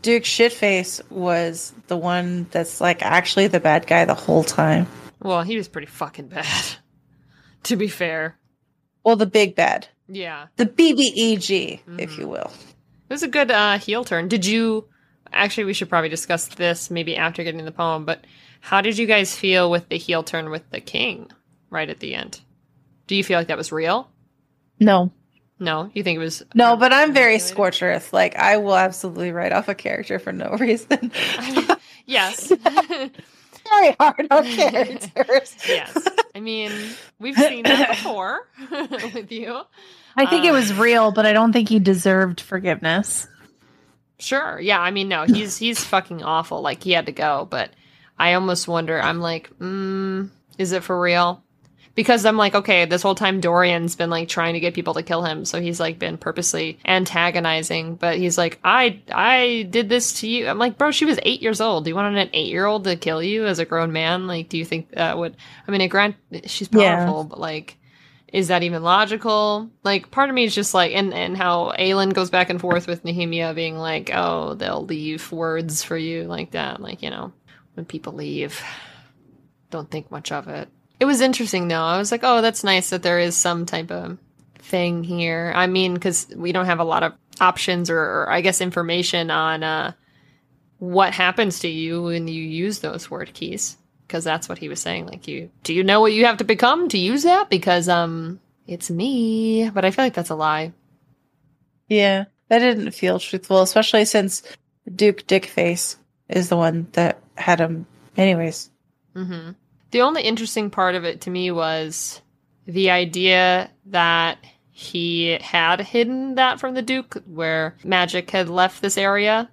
Duke Shitface was the one that's like actually the bad guy the whole time? Well, he was pretty fucking bad. to be fair, Well, the big bad, yeah, the BBEG, if Mhm. you will. it was a good uh, heel turn. Did you Actually, we should probably discuss this maybe after getting the poem, but how did you guys feel with the heel turn with the king right at the end? Do you feel like that was real? No. No, you think it was No, but I'm very scorched earth. Like I will absolutely write off a character for no reason. Yes. very hard on characters. yes. I mean, we've seen that before with you. I think it was real, but I don't think he deserved forgiveness. Sure. Yeah. I mean, no, he's he's fucking awful. Like he had to go, but I almost wonder. I'm like, mm, is it for real? Because I'm like, okay, this whole time Dorian's been like trying to get people to kill him, so he's like been purposely antagonizing. But he's like, I I did this to you. I'm like, bro, she was eight years old. Do you want an eight year old to kill you as a grown man? Like, do you think that would? I mean, grant she's Yeah. powerful, but like. Is that even logical? Like, part of me is just like, and and how Aelin goes back and forth with Nehemia being like, oh, they'll leave words for you like that. Like, you know, when people leave, don't think much of it. It was interesting though. I was like, oh, that's nice that there is some type of thing here. I mean, because we don't have a lot of options or, or I guess information on uh, what happens to you when you use those Wyrdkeys. Because that's what he was saying. Like, you do you know what you have to become to use that? Because um, it's me. But I feel like that's a lie. Yeah, that didn't feel truthful, especially since Duke Dickface is the one that had him. Anyways, hmm The only interesting part of it to me was the idea that he had hidden that from the Duke, where magic had left this area,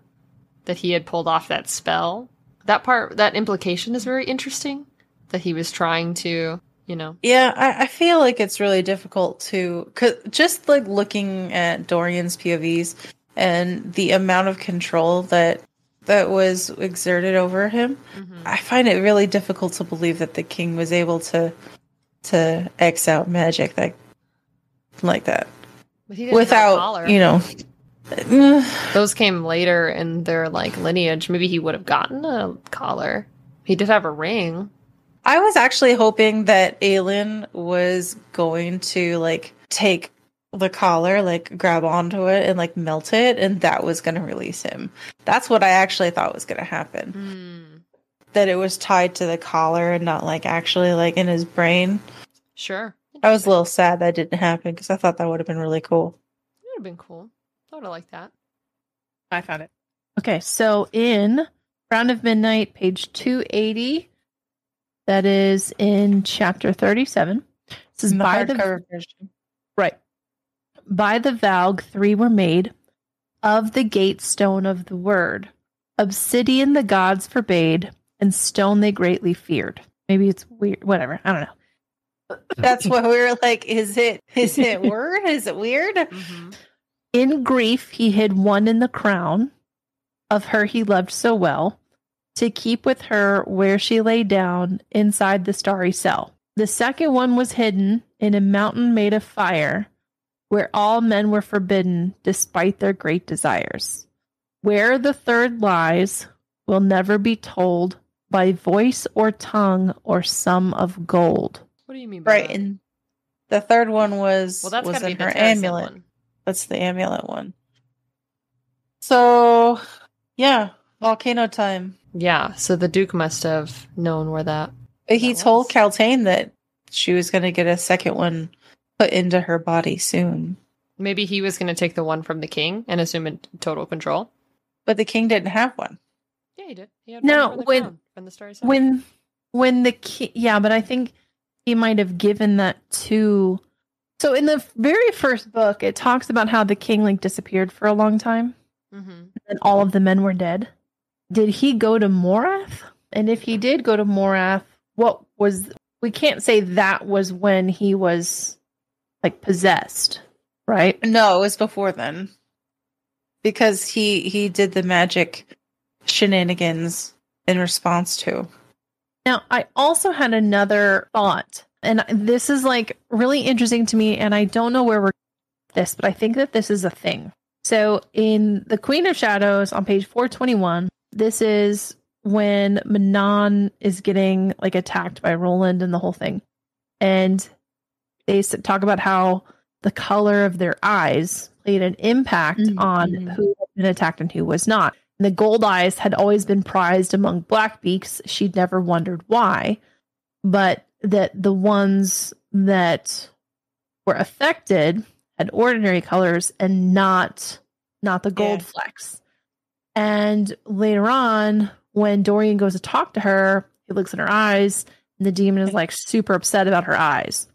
that he had pulled off that spell. That part, that implication is very interesting. That he was trying to, you know. yeah, I, I feel like it's really difficult to, cause just like looking at Dorian's POVs and the amount of control that that was exerted over him, mm-hmm. I find it really difficult to believe that the king was able to to X out magic like like that But he didn't have a collar. without you know. Those came later in their like lineage. Maybe he would have gotten a collar. He did have a ring. I was actually hoping that Aelin was going to like take the collar, like grab onto it and like melt it, and that was going to release him. That's what I actually thought was going to happen. Hmm. That it was tied to the collar and not like actually like in his brain. Sure. I was a little sad that didn't happen because I thought that would have been really cool. It would have been cool. I would have liked that. I found it. Okay, so in Crown of Midnight, page 280, that is in chapter 37. This is In the by the hardcover version. right. By the Valg, three were made of the gate stone of the word. Obsidian the gods forbade, and stone they greatly feared. Maybe it's weird. Whatever. I don't know. That's what we were like. Is it is it word? Is it weird? Mm-hmm. In grief, he hid one in the crown of her he loved so well, to keep with her where she lay down inside the starry cell. The second one was hidden in a mountain made of fire, where all men were forbidden despite their great desires. Where the third lies will never be told by voice or tongue or sum of gold. What do you mean by Right. that? And the third one was well, that's was gotta be in her amulet. one. That's the amulet one. So, yeah, volcano time. Yeah, so the Duke must have known where that. He That told was- Kaltain that she was going to get a second one put into her body soon. Maybe he was going to take the one from the king and assume it total control. But the king didn't have one. Yeah, he did. He had No, one from the when- crown, from the Starry Side. when when the king, yeah but i think he might have given that to so in the very first book it talks about how the king like disappeared for a long time hmm and all of the men were dead did he go to morath and if he did go to morath what was we can't say that was when he was like possessed right No, it was before then. Because he he did the magic shenanigans in response to. Now, I also had another thought, and this is like really interesting to me, and I don't know where we're this, but I think that this is a thing. So, in the Queen of Shadows on page 421, this is when Manon is getting like attacked by Roland and the whole thing. And they talk about how the color of their eyes played an impact Mhm. on who had been attacked and who was not. The gold eyes had always been prized among blackbeaks. She'd never wondered why, but that the ones that were affected had ordinary colors and not not the gold Yeah. flecks. And later on, when Dorian goes to talk to her, he looks in her eyes, and the demon is like super upset about her eyes.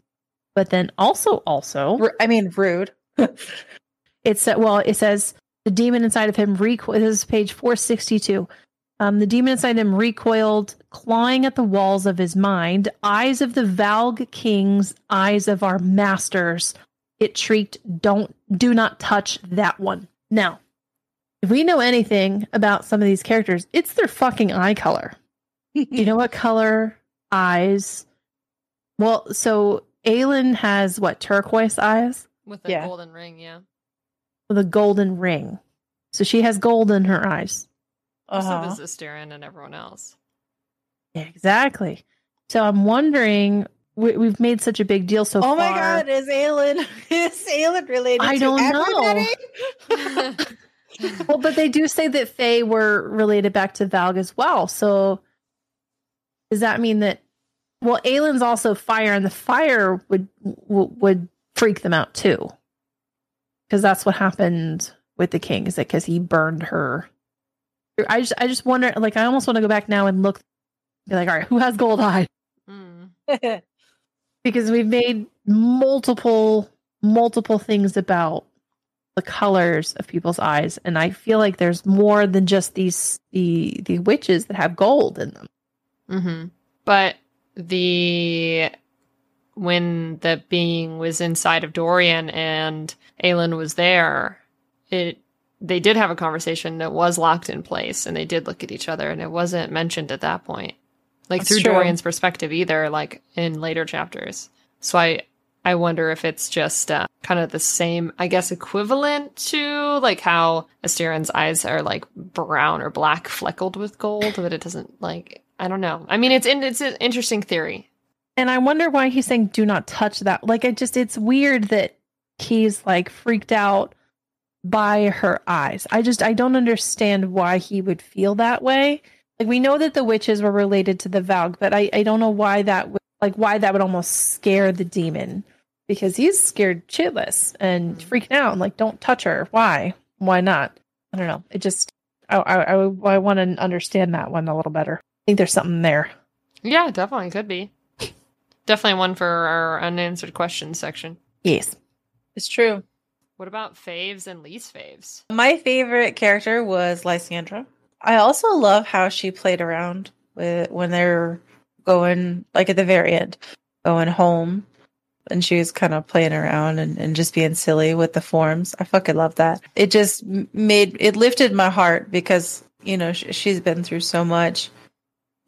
But then also, also, I mean, rude. it said, well, it says the demon inside of him recoiled. This is page 462. Um, the demon inside him recoiled, clawing at the walls of his mind. Eyes of the Valg kings, eyes of our masters. It shrieked, "Don't, do not touch that one." Now, if we know anything about some of these characters, it's their fucking eye color. you know what color eyes? Well, so Aelin has what turquoise eyes With a Yeah. golden ring, yeah. with a golden ring. So she has gold in her eyes. So Uh-huh. does Asterin and everyone else. Yeah, exactly. So I'm wondering, we, we've made such a big deal so far. Oh my far. god, is Aelin is Aelin related I to don't know. Well, but they do say that Fae were related back to Valg as well. So does that mean that? Well, Aelin's also fire, and the fire would would, would freak them out too, because that's what happened with the king. Is that because he burned her? I just I just wonder. Like, I almost want to go back now and look. Be like, all right, who has gold eye? Mm. because we've made multiple multiple things about the colors of people's eyes and i feel like there's more than just these the the witches that have gold in them hmm But the when the being was inside of Dorian and Aelin was there, it they did have a conversation that was locked in place and they did look at each other and it wasn't mentioned at that point. Like That's through true. Dorian's perspective either, like in later chapters. So I I wonder if it's just uh, kind of the same, I guess, equivalent to like how Asterin's eyes are like brown or black fleckled with gold, but it doesn't like I don't know. I mean, it's in, it's an interesting theory. and i wonder why he's saying do not touch that. Like i just it's weird that he's like freaked out by her eyes. I just i don't understand why he would feel that way. Like we know that the witches were related to the valg but i i don't know why that would like why that would almost scare the demon. Because he's scared shitless and Mhm. freaking out and like don't touch her. Why? Why not? I don't know. It just i i, I, I want to understand that one a little better think there's something there Yeah, definitely could be. Definitely one for our unanswered questions section. yes It's true. What about faves and least faves? My favorite character was Lysandra. I also love how she played around with when they're going like at the very end, going home. And she was kind of playing around and, and just being silly with the forms. I fucking love that. It just made it lifted my heart because, you know, sh- she's been through so much.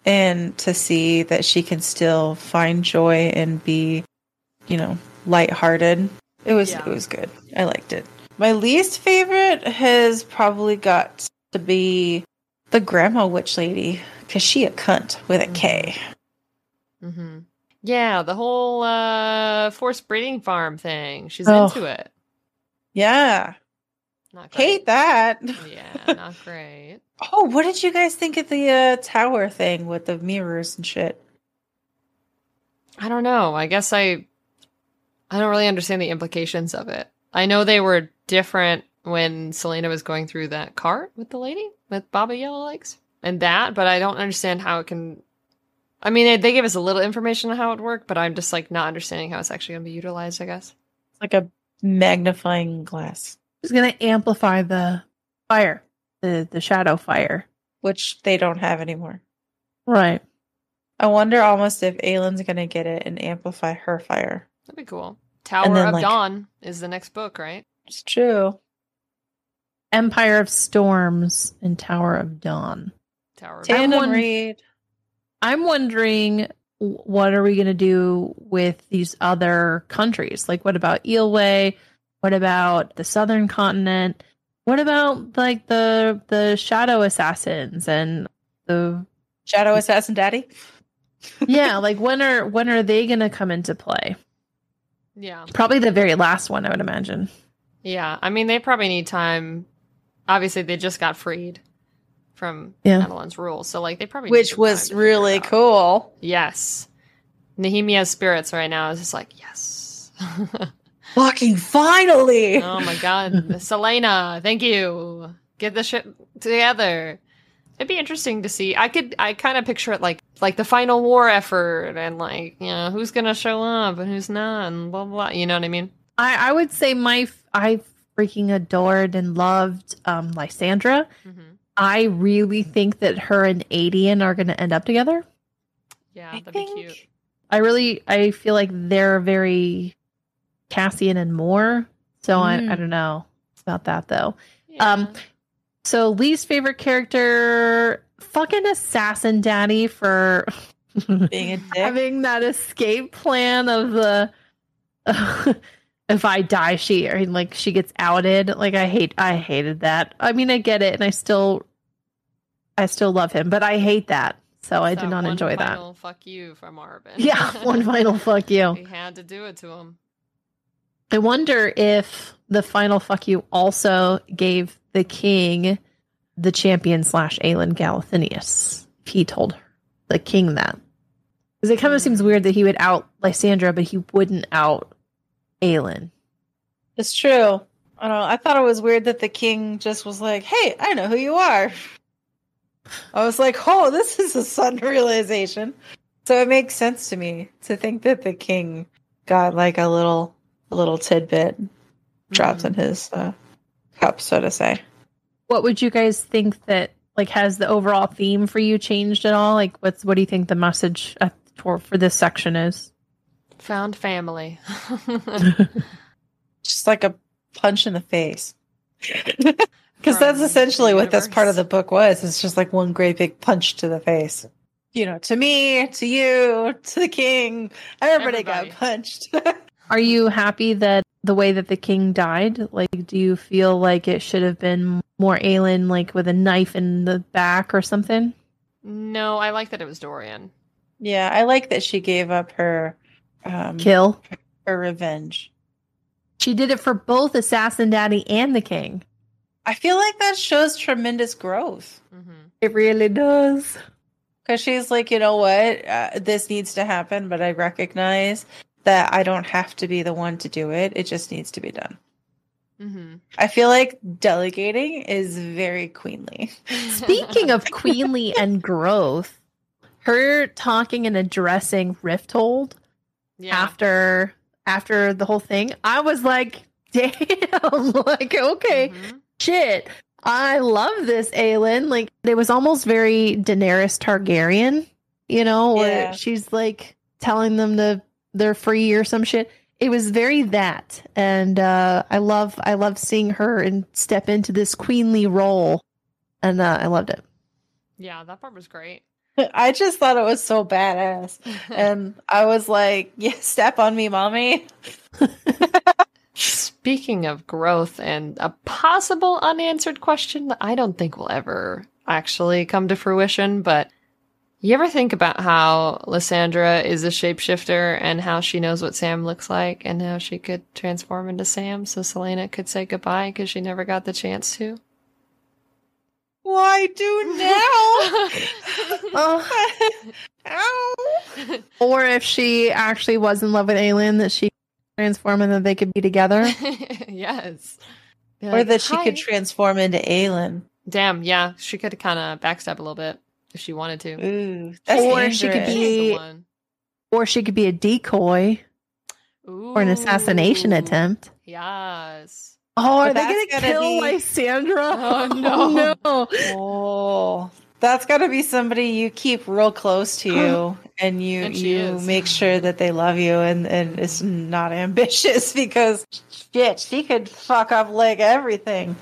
And to see that she can still find joy and be, you know, lighthearted. It was Yeah. it was good. I liked it. My least favorite has probably got to be the grandma witch lady because she a cunt with a K. Mm-hmm. Yeah, the whole uh forced breeding farm thing. She's Oh. into it. Yeah, Not great. hate that. Yeah, not great. Oh, what did you guys think of the uh, tower thing with the mirrors and shit? I don't know. I guess I I don't really understand the implications of it. I know they were different when Celaena was going through that cart with the lady with Baba Yellowlegs and that, but I don't understand how it can. I mean, they, they gave us a little information on how it worked, but I'm just like not understanding how it's actually going to be utilized. I guess. It's like a magnifying glass, It's going to amplify the fire, the the shadow fire. which they don't have anymore. Right. I wonder almost if Aelin's gonna get it and amplify her fire. That'd be cool. Tower then, of like- Dawn is the next book, right? It's true. Empire of Storms and Tower of Dawn. Tower of I'm Tandem one- I'm wondering what are we going to do with these other countries? Like what about Eyllwe? What about the southern continent? What about like the the shadow assassins and the Shadow Assassin Daddy. yeah, like when are when are they going to come into play? Yeah. Probably the very last one, I would imagine. Yeah, I mean, they probably need time. Obviously, they just got freed, from Yeah. Adarlan's rule. So like they probably Which needed was time really cool. Yes. Nehemia's spirits right now is just like, yes. Fucking finally. oh my god. Celaena, thank you. Get the shit together. It'd be interesting to see. I could I kind of picture it like like the final war effort and like, you know, who's gonna show up and who's not and blah blah. You know what I mean? I, I would say my I freaking adored and loved um Lysandra. hmm I really think that her and Aedion are going to end up together. Yeah, I that'd think be cute. I really I feel like they're very Cassian and more. So I, I Mm. don't know about that though. Yeah. Um, So least favorite character, fucking assassin daddy for Being a dick. having that escape plan of the if I die, she or like she gets outed. Like I hate, I hated that. I mean, I get it, and I still, I still love him, but I hate that. So I did not one enjoy that. final Fuck you from Arobynn. Yeah, one final fuck you. He had to do it to him. I wonder if the final fuck you also gave the king the champion slash Aelin Galathynius. If he told the king that. Because it kind of seems weird that he would out Lysandra, but he wouldn't out Aelin. It's true. I don't know. I thought it was weird that the king just was like, "Hey, I know who you are." I was like, "Oh, this is a sudden realization." So it makes sense to me to think that the king got like a little, a little tidbit dropped in his uh, cup, so to say. What would you guys think that like has the overall theme for you changed at all? Like, what's what do you think the message uh, for for this section is? Found family. Just like a punch in the face. Because that's essentially what this part of the book was. It's just like one great big punch to the face. You know, to me, to you, to the king, everybody, Everybody. got punched. Are you happy that the way that the king died? Like, do you feel like it should have been more Aelin, like with a knife in the back or something? no, I like that it was Dorian. yeah, I like that she gave up her um, Kill. her revenge. She did it for both Assassin Daddy and the king. I feel like that shows tremendous growth. Mm-hmm. It really does. Because she's like, you know what? Uh, this needs to happen, but I recognize that I don't have to be the one to do it. It just needs to be done. hmm I feel like delegating is very queenly. Speaking of queenly and growth, her talking and addressing Rifthold yeah. after after the whole thing, I was like, damn, like okay, Mhm. shit. I love this Aelin. Like it was almost very Daenerys Targaryen, you know, where Yeah. she's like telling them to they're free or some shit. It was very that, and uh, I love I love seeing her and step into this queenly role, and uh, I loved it. Yeah, that part was great. I just thought it was so badass. And I was like, yeah, step on me, mommy. Speaking of growth and a possible unanswered question that I don't think will ever actually come to fruition, but you ever think about how Lysandra is a shapeshifter and how she knows what Sam looks like and how she could transform into Sam so Celaena could say goodbye because she never got the chance to? Why do now? Oh. Ow. Or if she actually was in love with Aelin, that she could transform and that they could be together. yes. Be Or like, that she could transform into Aelin. Damn, yeah, she could kind of backstep a little bit if she wanted to. Ooh, that's Or she could be- She's the one. or she could be a decoy or an assassination attempt. Yes. Oh, are But they going to gotta kill be- Lysandra? Oh, no. Oh, no. Oh, that's got to be somebody you keep real close to you, and you And you is. make sure that they love you, and and it's not ambitious because shit, she could fuck up like everything.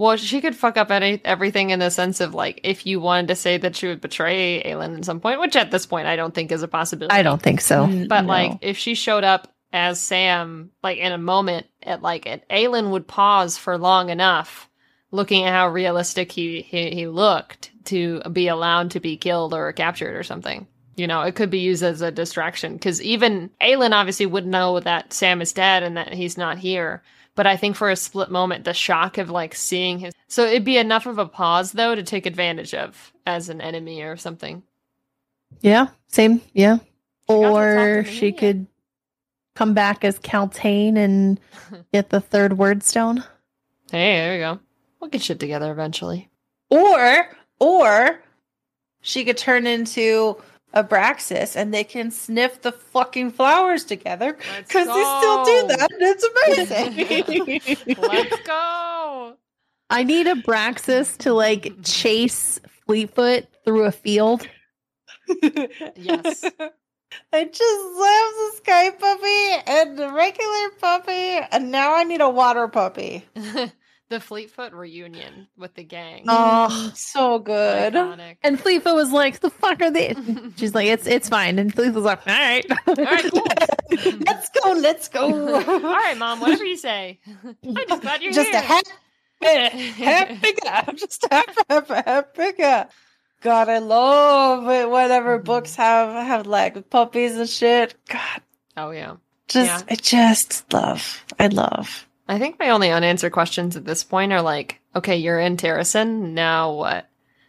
Well, she could fuck up any everything in the sense of like if you wanted to say that she would betray Aelin at some point, which at this point I don't think is a possibility. I don't think so. But No. like if she showed up as Sam, like in a moment at like it, Aelin would pause for long enough, looking at how realistic he, he he looked to be allowed to be killed or captured or something. You know, it could be used as a distraction because even Aelin obviously would know that Sam is dead and that he's not here. But I think for a split moment, the shock of like seeing his. So it'd be enough of a pause, though, to take advantage of as an enemy or something. Yeah, same. Yeah. She got to talk Or she minion. could come back as Kaltain and get the third Wyrdstone. Hey, there you go. We'll get shit together eventually. Or or she could turn into Abraxas and they can sniff the fucking flowers together because they still do that. and It's amazing. Let's go. I need Abraxas to like chase Fleetfoot through a field. Yes. I just love the sky puppy and the regular puppy, and now I need a water puppy. The Fleetfoot reunion with the gang. Oh, so good. Iconic. And Fleetfoot was like, "The fuck are they?" She's like, "It's it's fine." And Fleetfoot's like, "All right, All right, cool. let's go, let's go. All right, mom. Whatever you say. I'm just glad you're just here. Just a happy, happy guy. I'm just a happy, happy, happy guy. God, I love it whenever Mhm. books have have like puppies and shit. God, oh yeah. just Yeah. I just love. I love. I think my only unanswered questions at this point are like, okay, you're in Terrasen. Now what?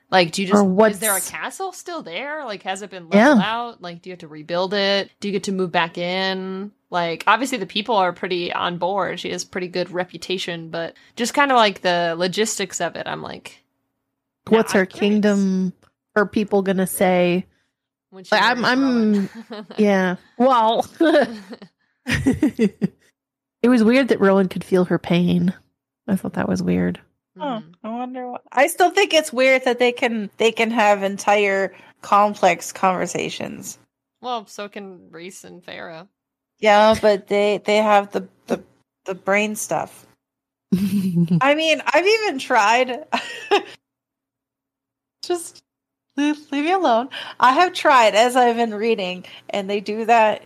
Like, do you just is there a castle still there? Like, has it been Yeah. leveled out? Like, do you have to rebuild it? Do you get to move back in? Like, obviously the people are pretty on board. She has pretty good reputation, but just kind of like the logistics of it. I'm like, now what's her kingdom? Are people gonna say? When she Like, I'm- I'm- Yeah. Well, it was weird that Rowan could feel her pain. I thought that was weird. Oh. I wonder what. I still think it's weird that they can they can have entire complex conversations. Well, so can Rhys and Feyre. Yeah, but they they have the the the brain stuff. I mean, I've even tried. Just leave, leave me alone. I have tried as I've been reading, and they do that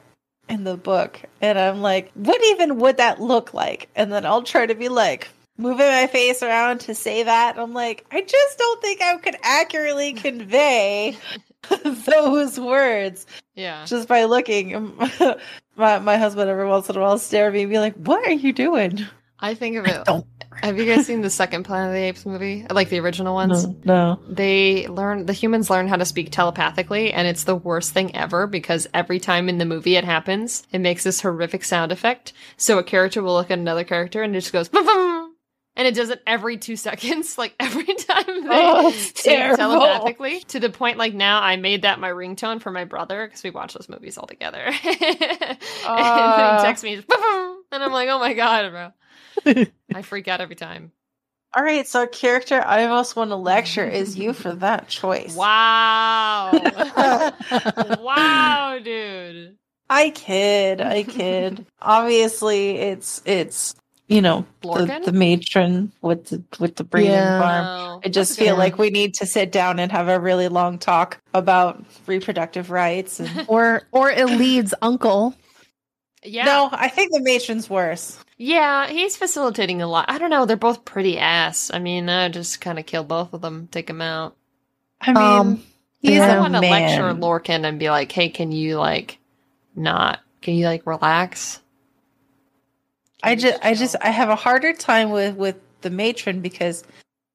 in the book, and I'm like, what even would that look like? And then I'll try to be like moving my face around to say that. I'm like, I just don't think I could accurately convey those words Yeah. just by looking. my my husband every once in a while stare at me and be like, "What are you doing?" I think of it. Have you guys seen the second Planet of the Apes movie? Like the original ones? No, no. They learn the humans learn how to speak telepathically, and it's the worst thing ever because every time in the movie it happens, it makes this horrific sound effect. So a character will look at another character and it just goes "Ba-bum!" and it does it every two seconds, like every time they Oh, speak telepathically. To the point, like now, I made that my ringtone for my brother because we watch those movies all together. and Ah. he texts me, and I'm like, oh my god, bro. I freak out every time. All right, so a character I most want to lecture is you for that choice. Wow. wow, dude. I kid, I kid. Obviously, it's it's you know the, the matron with the with the breeding Yeah. farm. Oh, I just a feel like we need to sit down and have a really long talk about reproductive rights. And or or Elide's uncle. yeah, no, I think the matron's worse. Yeah, he's facilitating a lot. I don't know. They're both pretty ass. I mean, I just kind of kill both of them, take them out. I mean, Um, he's yeah. I a want to lecture man. Lorcan and be like, "Hey, can you like not? Can you like relax?" Can I just I just I have a harder time with with the matron because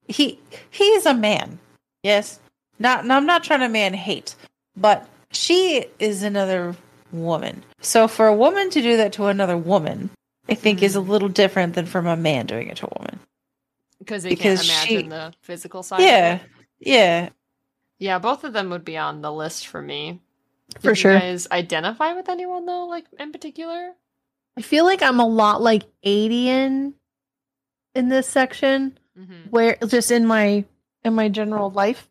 he he is a man. Yes. Not and I'm not trying to man hate, but she is another woman. So for a woman to do that to another woman, I think is a Mm. little different than from a man doing it to a woman. because they because can't she- imagine the physical side. of Yeah. it. Yeah. yeah, both of them would be on the list for me. For sure. You guys identify with anyone though, like in particular? I feel like I'm a lot like Aedion in this section, Mm-hmm. where just in my in my general life,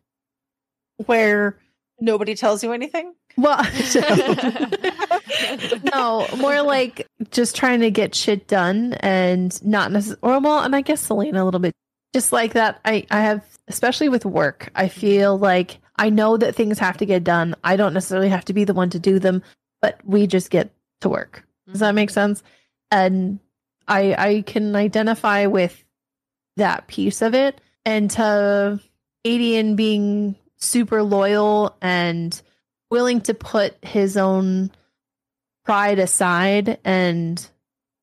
where Nobody tells you anything? well, no, more like just trying to get shit done and not necessarily. Well, and I guess Celaena a little bit, just like that. I I have, especially with work, I feel like I know that things have to get done. I don't necessarily have to be the one to do them, but we just get to work. Does that make mm-hmm. sense? And I I can identify with that piece of it, and to Aedion being super loyal and willing to put his own pride aside and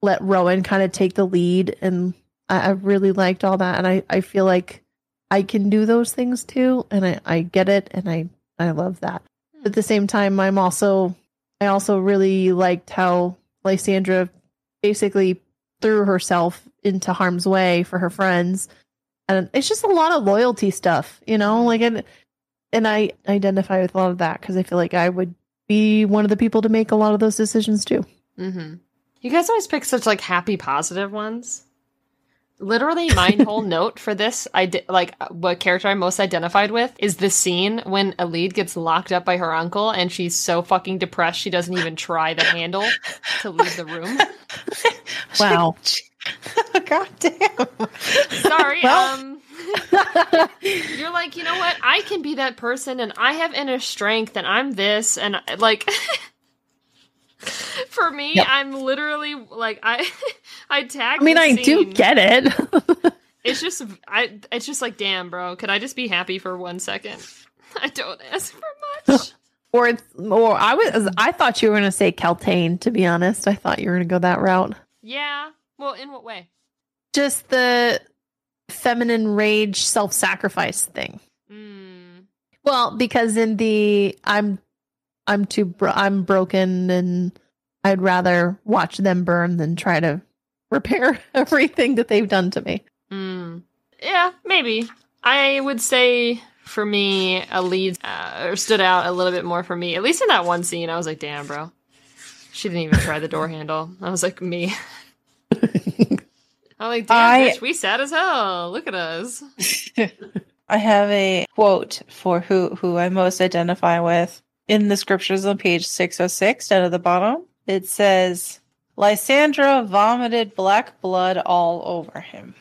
let Rowan kind of take the lead. And I, I really liked all that. And I, I feel like I can do those things too. And I, I get it. And I, I love that. Hmm. At the same time, I'm also, I also really liked how Lysandra basically threw herself into harm's way for her friends. And it's just a lot of loyalty stuff, you know, like, and, and I identify with a lot of that because I feel like I would be one of the people to make a lot of those decisions too. Mm-hmm. You guys always pick such like happy, positive ones. Literally, my whole note for this, I did like what character I'm most identified with is the scene when Elide gets locked up by her uncle, and she's so fucking depressed she doesn't even try the handle to leave the room. Wow. God damn. Sorry, Well- um. You're like, you know what? I can be that person, and I have inner strength, and I'm this, and like. For me, Yep. I'm literally like I, I tag. I mean, I do get it. It's just, I. It's just like, damn, bro. Could I just be happy for one second? I don't ask for much. or it's, or I was I thought you were going to say Kaltain to be honest. I thought you were going to go that route. yeah. Well, in what way? Just the feminine rage self-sacrifice thing. Mm. Well, because in the I'm I'm too bro- I'm broken and I'd rather watch them burn than try to repair everything that they've done to me. Mm. Yeah, maybe. I would say for me, Elide uh, or stood out a little bit more for me. At least in that one scene, I was like, "Damn, bro." She didn't even try the door handle. I was like, "Me." I'm like, "Damn, I- bitch, we sad as hell. Look at us." I have a quote for who who I most identify with in the scriptures on page 606 down at the bottom. It says Lysandra vomited black blood all over him.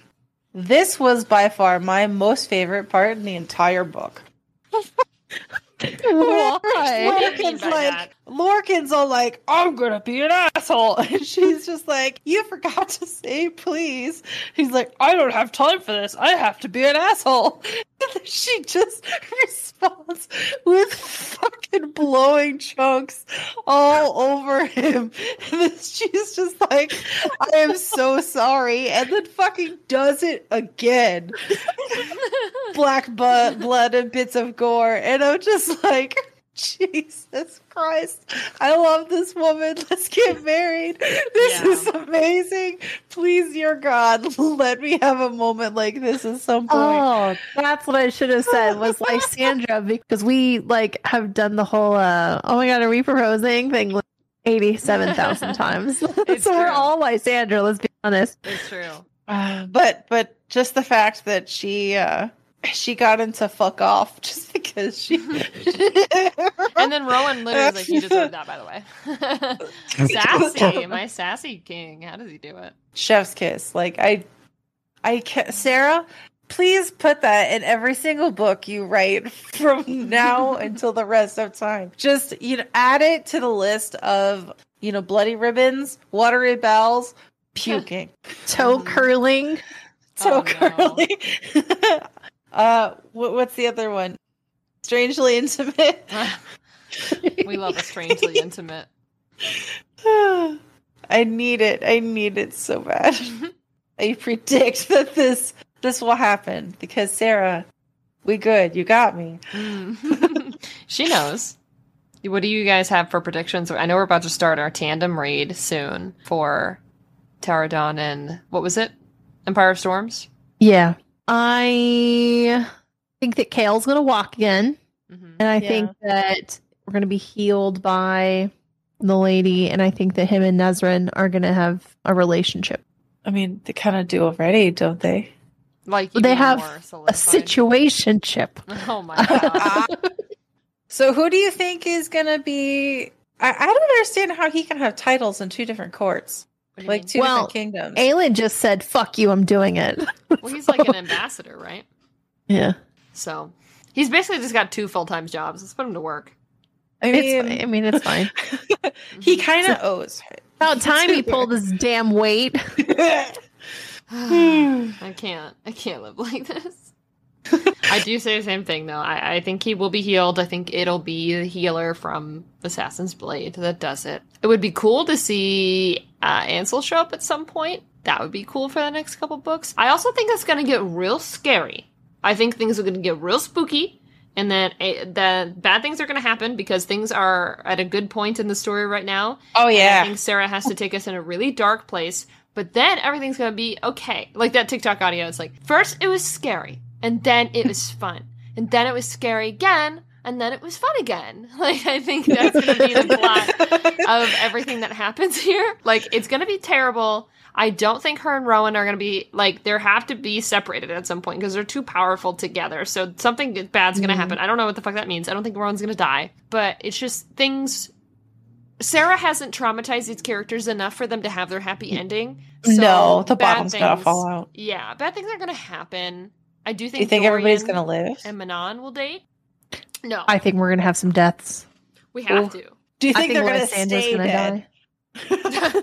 This was by far my most favorite part in the entire book. Why? What do you mean Lorcan's by like, that? Lorcan's all like, I'm gonna be an asshole. And she's just like, You forgot to say please. He's like, I don't have time for this. I have to be an asshole. And she just responds with fucking blowing chunks all over him. And she's just like, I am so sorry. And then fucking does it again black bu- blood and bits of gore. And I'm just like, Jesus Christ. I love this woman. Let's get married. This Yeah. is amazing. Please, dear God, let me have a moment like this at some point. Oh, that's what I should have said was Lysandra because we like have done the whole uh oh my god, are we proposing thing like 87,000 times. so It's we're true. all Lysandra, let's be honest. It's true. Uh, but but just the fact that she uh she got into fuck off just because she And then Rowan literally was like, "You deserve that, by the way." sassy, my sassy king. How does he do it? chef's kiss like i i ca- sarah please put that in every single book you write from now until the rest of time just you know add it to the list of you know bloody ribbons watery bowels, puking Toe curling. toe Oh, no. Curly uh what, what's the other one strangely intimate we love a strangely intimate. I need it. I need it so bad. I predict that this this will happen because Sarah, we good. You got me. She knows. What do you guys have for predictions? I know we're about to start our tandem raid soon for Tower of Dawn and what was it? Empire of Storms. Yeah. I think that Chaol's going to walk again. Mm-hmm. And I Yeah. think that we're going to be healed by the lady. And I think that him and Nesryn are going to have a relationship, I mean, they kind of do already, don't they? Like They have a solidified. situationship. Oh my god! So who do you think is gonna be? I, I don't understand how he can have titles in two different courts, What do you like mean? two Well, different kingdoms. Aelin just said, fuck you, I'm doing it. well, he's like an ambassador, right? yeah. So he's basically just got two full time jobs. Let's put him to work. I It's, mean, I mean, it's fine. he mhm. kind of owes. About time he pulled his damn weight. I can't. I can't live like this. I do say the same thing though. I, I think he will be healed. I think it'll be the healer from Assassin's Blade that does it. It would be cool to see uh, Ansel show up at some point. That would be cool for the next couple books. I also think it's going to get real scary. I think things are going to get real spooky, and that uh, that bad things are going to happen because things are at a good point in the story right now. Oh And I yeah. think Sarah has to take us in a really dark place, but then everything's gonna be okay. Like that TikTok audio. It's like first it was scary, and then it was fun, and then it was scary again, and then it was fun again. Like I think that's gonna be the plot of everything that happens here. Like it's gonna be terrible. I don't think her and Rowan are gonna be like they have to be separated at some point because they're too powerful together. So something bad's gonna Mhm. happen. I don't know what the fuck that means. I don't think Rowan's gonna die, but it's just things Sarah hasn't traumatized these characters enough for them to have their happy ending. So no, the bad bottom's gonna fall out. Yeah, bad things are gonna happen. I do think. Do you think everybody's gonna live? and Manon will date? No, I think we're gonna have some deaths. we have Ooh. to. Do you think, think they're gonna Lysandra's stay gonna dead? die.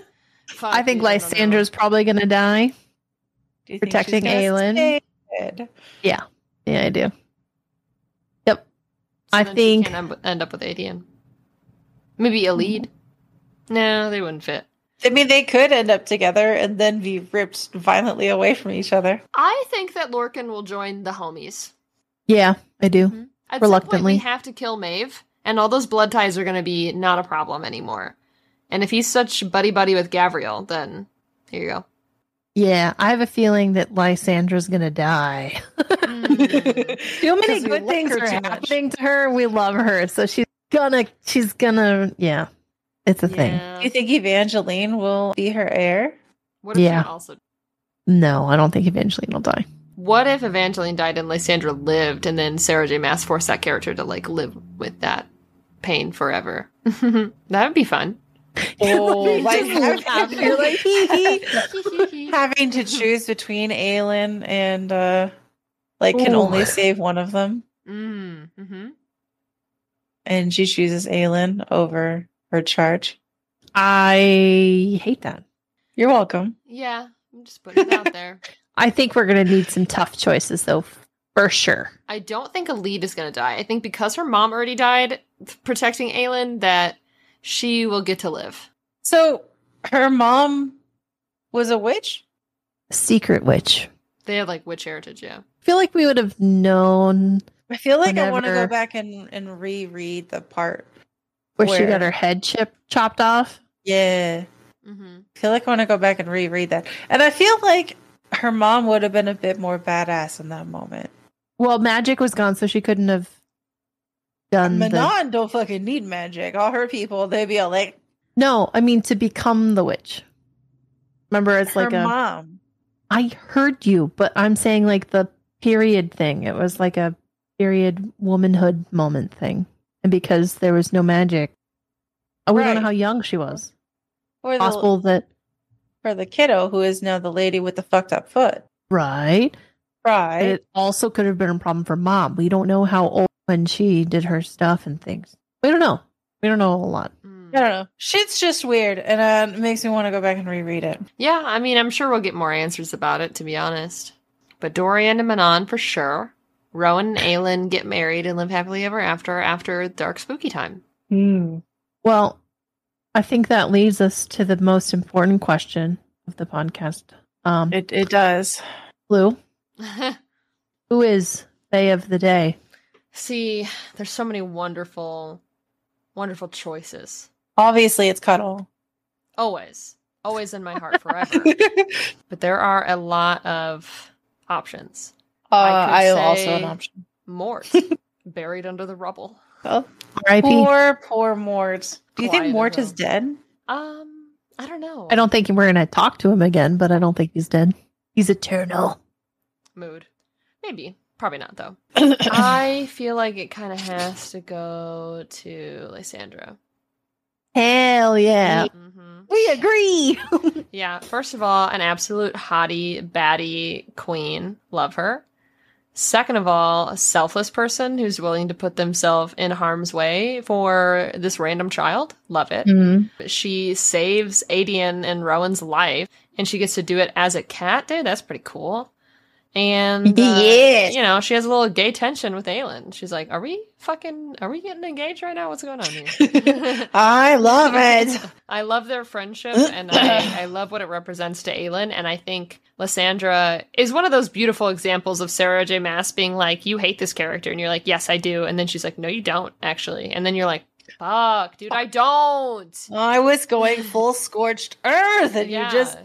I think you, don't know. Lysandra's probably gonna die. Do you think Protecting she's gonna Aelin. stay dead? Yeah, I do. Yep. So I then she think- can end- end up with Aedion. Maybe Elide. No, they wouldn't fit. I mean, they could end up together and then be ripped violently away from each other. I think that Lorcan will join the homies. Yeah, I do. At some point, Reluctantly. we have to kill Maeve, and all those blood ties are going to be not a problem anymore. And if he's such buddy buddy with Gavriel, then here you go. Yeah, I have a feeling that Lysandra's gonna die. Mm. Too many 'Cause we good things her are too much. happening to her. We love her, so she's gonna. She's gonna. Yeah, it's a thing. Do you think Evangeline will be her heir? What if Yeah. she also? No, I don't think Evangeline will die. What if Evangeline died and Lysandra lived, and then Sarah J. Maas forced that character to like live with that pain forever? that would be fun. Oh, like Just like, hee hee. having to choose between Aelin and uh like can Ooh. only save one of them, mm, hmm and she chooses Aelin over her charge. I hate that. You're welcome. Yeah, I'm just putting it out there. I think we're gonna need some tough choices, though, for sure. I don't think a is going to die. I think because her mom already died protecting Aelin, that she will get to live. So her mom was a witch. Secret witch. They have like witch heritage, yeah. I feel like we would have known I feel like I want to go back and and reread the part. Where, she got her head chip chopped off. Yeah, Mm-hmm. I feel like I want to go back and reread that, and I feel like her mom would have been a bit more badass in that moment. Well, magic was gone, so she couldn't have done the. Manon don't fucking need magic. All her people, they'd be all like, No, I mean to become the witch. Remember, it's her like a. mom. I heard you, but I'm saying like the period thing. It was like a period womanhood moment thing, and because there was no magic, oh, we don't know how young she was. Or the, Possible that for the kiddo who is now the lady with the fucked up foot. right. Right. But it also could have been a problem for mom. We don't know how old when she did her stuff and things. We don't know. We don't know a whole lot. Mm. I don't know. Shit's just weird, and uh, it makes me want to go back and reread it. Yeah, I mean, I'm sure we'll get more answers about it, to be honest. But Dorian and Manon for sure. Rowan and Aelin get married and live happily ever after after dark spooky time. Well, I think that leads us to the most important question of the podcast. Um, It it does. Blue, who is Bay of the Day? See, there's so many wonderful, wonderful choices. Obviously, it's Cuddle. Always. Always in my heart forever. but there are a lot of options. Uh, I could I am also say- an option. Mort, buried under the rubble. Oh, R.I.P. poor, poor Mort. Do you Quiet think Mort is dead? Um, I don't know. I don't think we're gonna talk to him again, but I don't think he's dead. He's eternal. Mood. Maybe. Probably not, though. I feel like it kind of has to go to Lysandra. Hell yeah. hmm We agree. Yeah, first of all, an absolute hottie, baddie queen. Love her. Second of all, a selfless person who's willing to put themselves in harm's way for this random child. Love it. Mhm. She saves Aedion and Rowan's life, and she gets to do it as a cat. Dude, that's pretty cool. And uh, Yes. you know, she has a little gay tension with Aelin. She's like, "Are we fucking? Are we getting engaged right now? What's going on here?" I love it. I love their friendship, and I, I love what it represents to Aelin. And I think Lysandra is one of those beautiful examples of Sarah J. Maas being like, "You hate this character," and you're like, "Yes, I do." And then she's like, "No, you don't, actually." And then you're like, "Fuck, dude, I don't." I was going full scorched earth, and Yeah. you just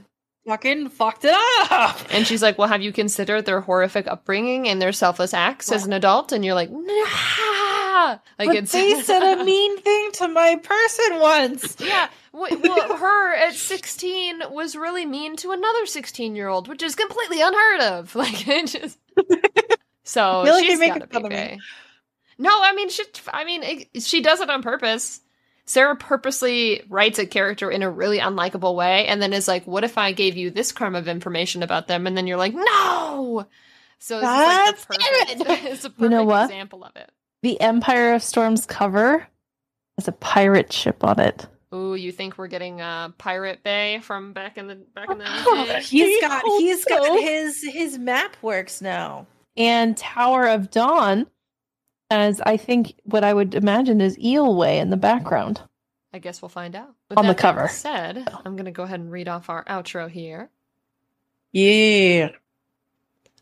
fucking fucked it up. And she's like, "Well, have you considered their horrific upbringing and their selfless acts as an adult?" And you're like, "Nah." Like but it's they said a mean thing to my person once. Yeah. Well, her at 16 was really mean to another 16 year old, which is completely unheard of. Like, it just. So I feel like she's making gotta be fun me. gay. No, I mean, she. I mean, it, she does it on purpose. Sarah purposely writes a character in a really unlikable way, and then is like, "What if I gave you this crumb of information about them?" And then you're like, "No." So it's like the That's perfect, it's a perfect You know what? example of it. The Empire of Storms cover has a pirate ship on it. Ooh, you think we're getting uh, Pirate Bay from back in the back in the Oh, day? He's I got he's got so. his his map works now. And Tower of Dawn as I think what I would imagine is Eyllwe in the background. I guess we'll find out. With On the that being cover. Said, I'm gonna go ahead and read off our outro here. Yeah.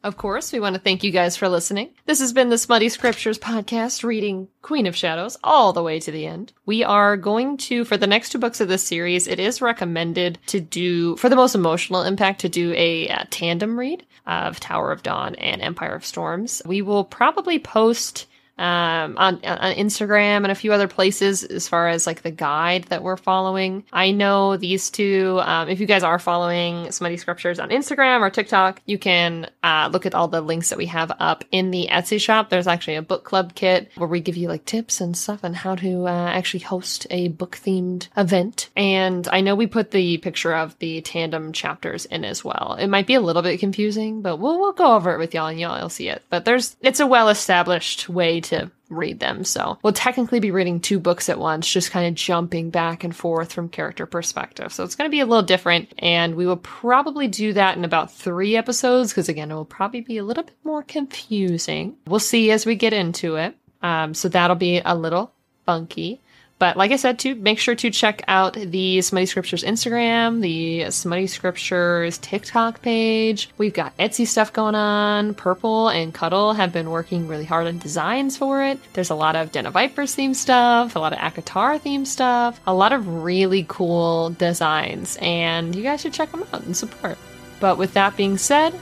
Of course, we want to thank you guys for listening. This has been the Smutty Scriptures podcast, reading Queen of Shadows all the way to the end. We are going to, for the next two books of this series, it is recommended to do, for the most emotional impact, to do a, uh tandem read of Tower of Dawn and Empire of Storms. We will probably post um, on, on Instagram and a few other places as far as like the guide that we're following. I know these two, um, if you guys are following Smutty Scriptures on Instagram or TikTok, you can uh, look at all the links that we have up in the Etsy shop. There's actually a book club kit where we give you like tips and stuff on how to uh, actually host a book themed event. And I know we put the picture of the tandem chapters in as well. It might be a little bit confusing, but we'll, we'll go over it with y'all and y'all will see it. But there's, it's a well established way to read them. So we'll technically be reading two books at once, just kind of jumping back and forth from character perspective. So it's going to be a little different. And we will probably do that in about three episodes because, again, it will probably be a little bit more confusing. We'll see as we get into it. Um, so that'll be a little funky. But like I said, to make sure to check out the Smutty Scriptures Instagram, the Smutty Scriptures TikTok page. We've got Etsy stuff going on. Purple and Cuddle have been working really hard on designs for it. There's a lot of Den of Vipers themed stuff, a lot of ACOTAR theme stuff, a lot of really cool designs, and you guys should check them out and support. But with that being said,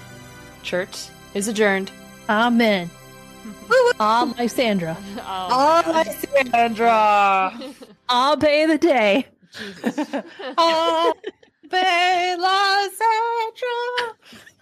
church is adjourned. Amen. Ah, Lysandra. Oh, Oh, Sandra. I'll pay the day. Jesus. Ah, oh, Bella Sandra.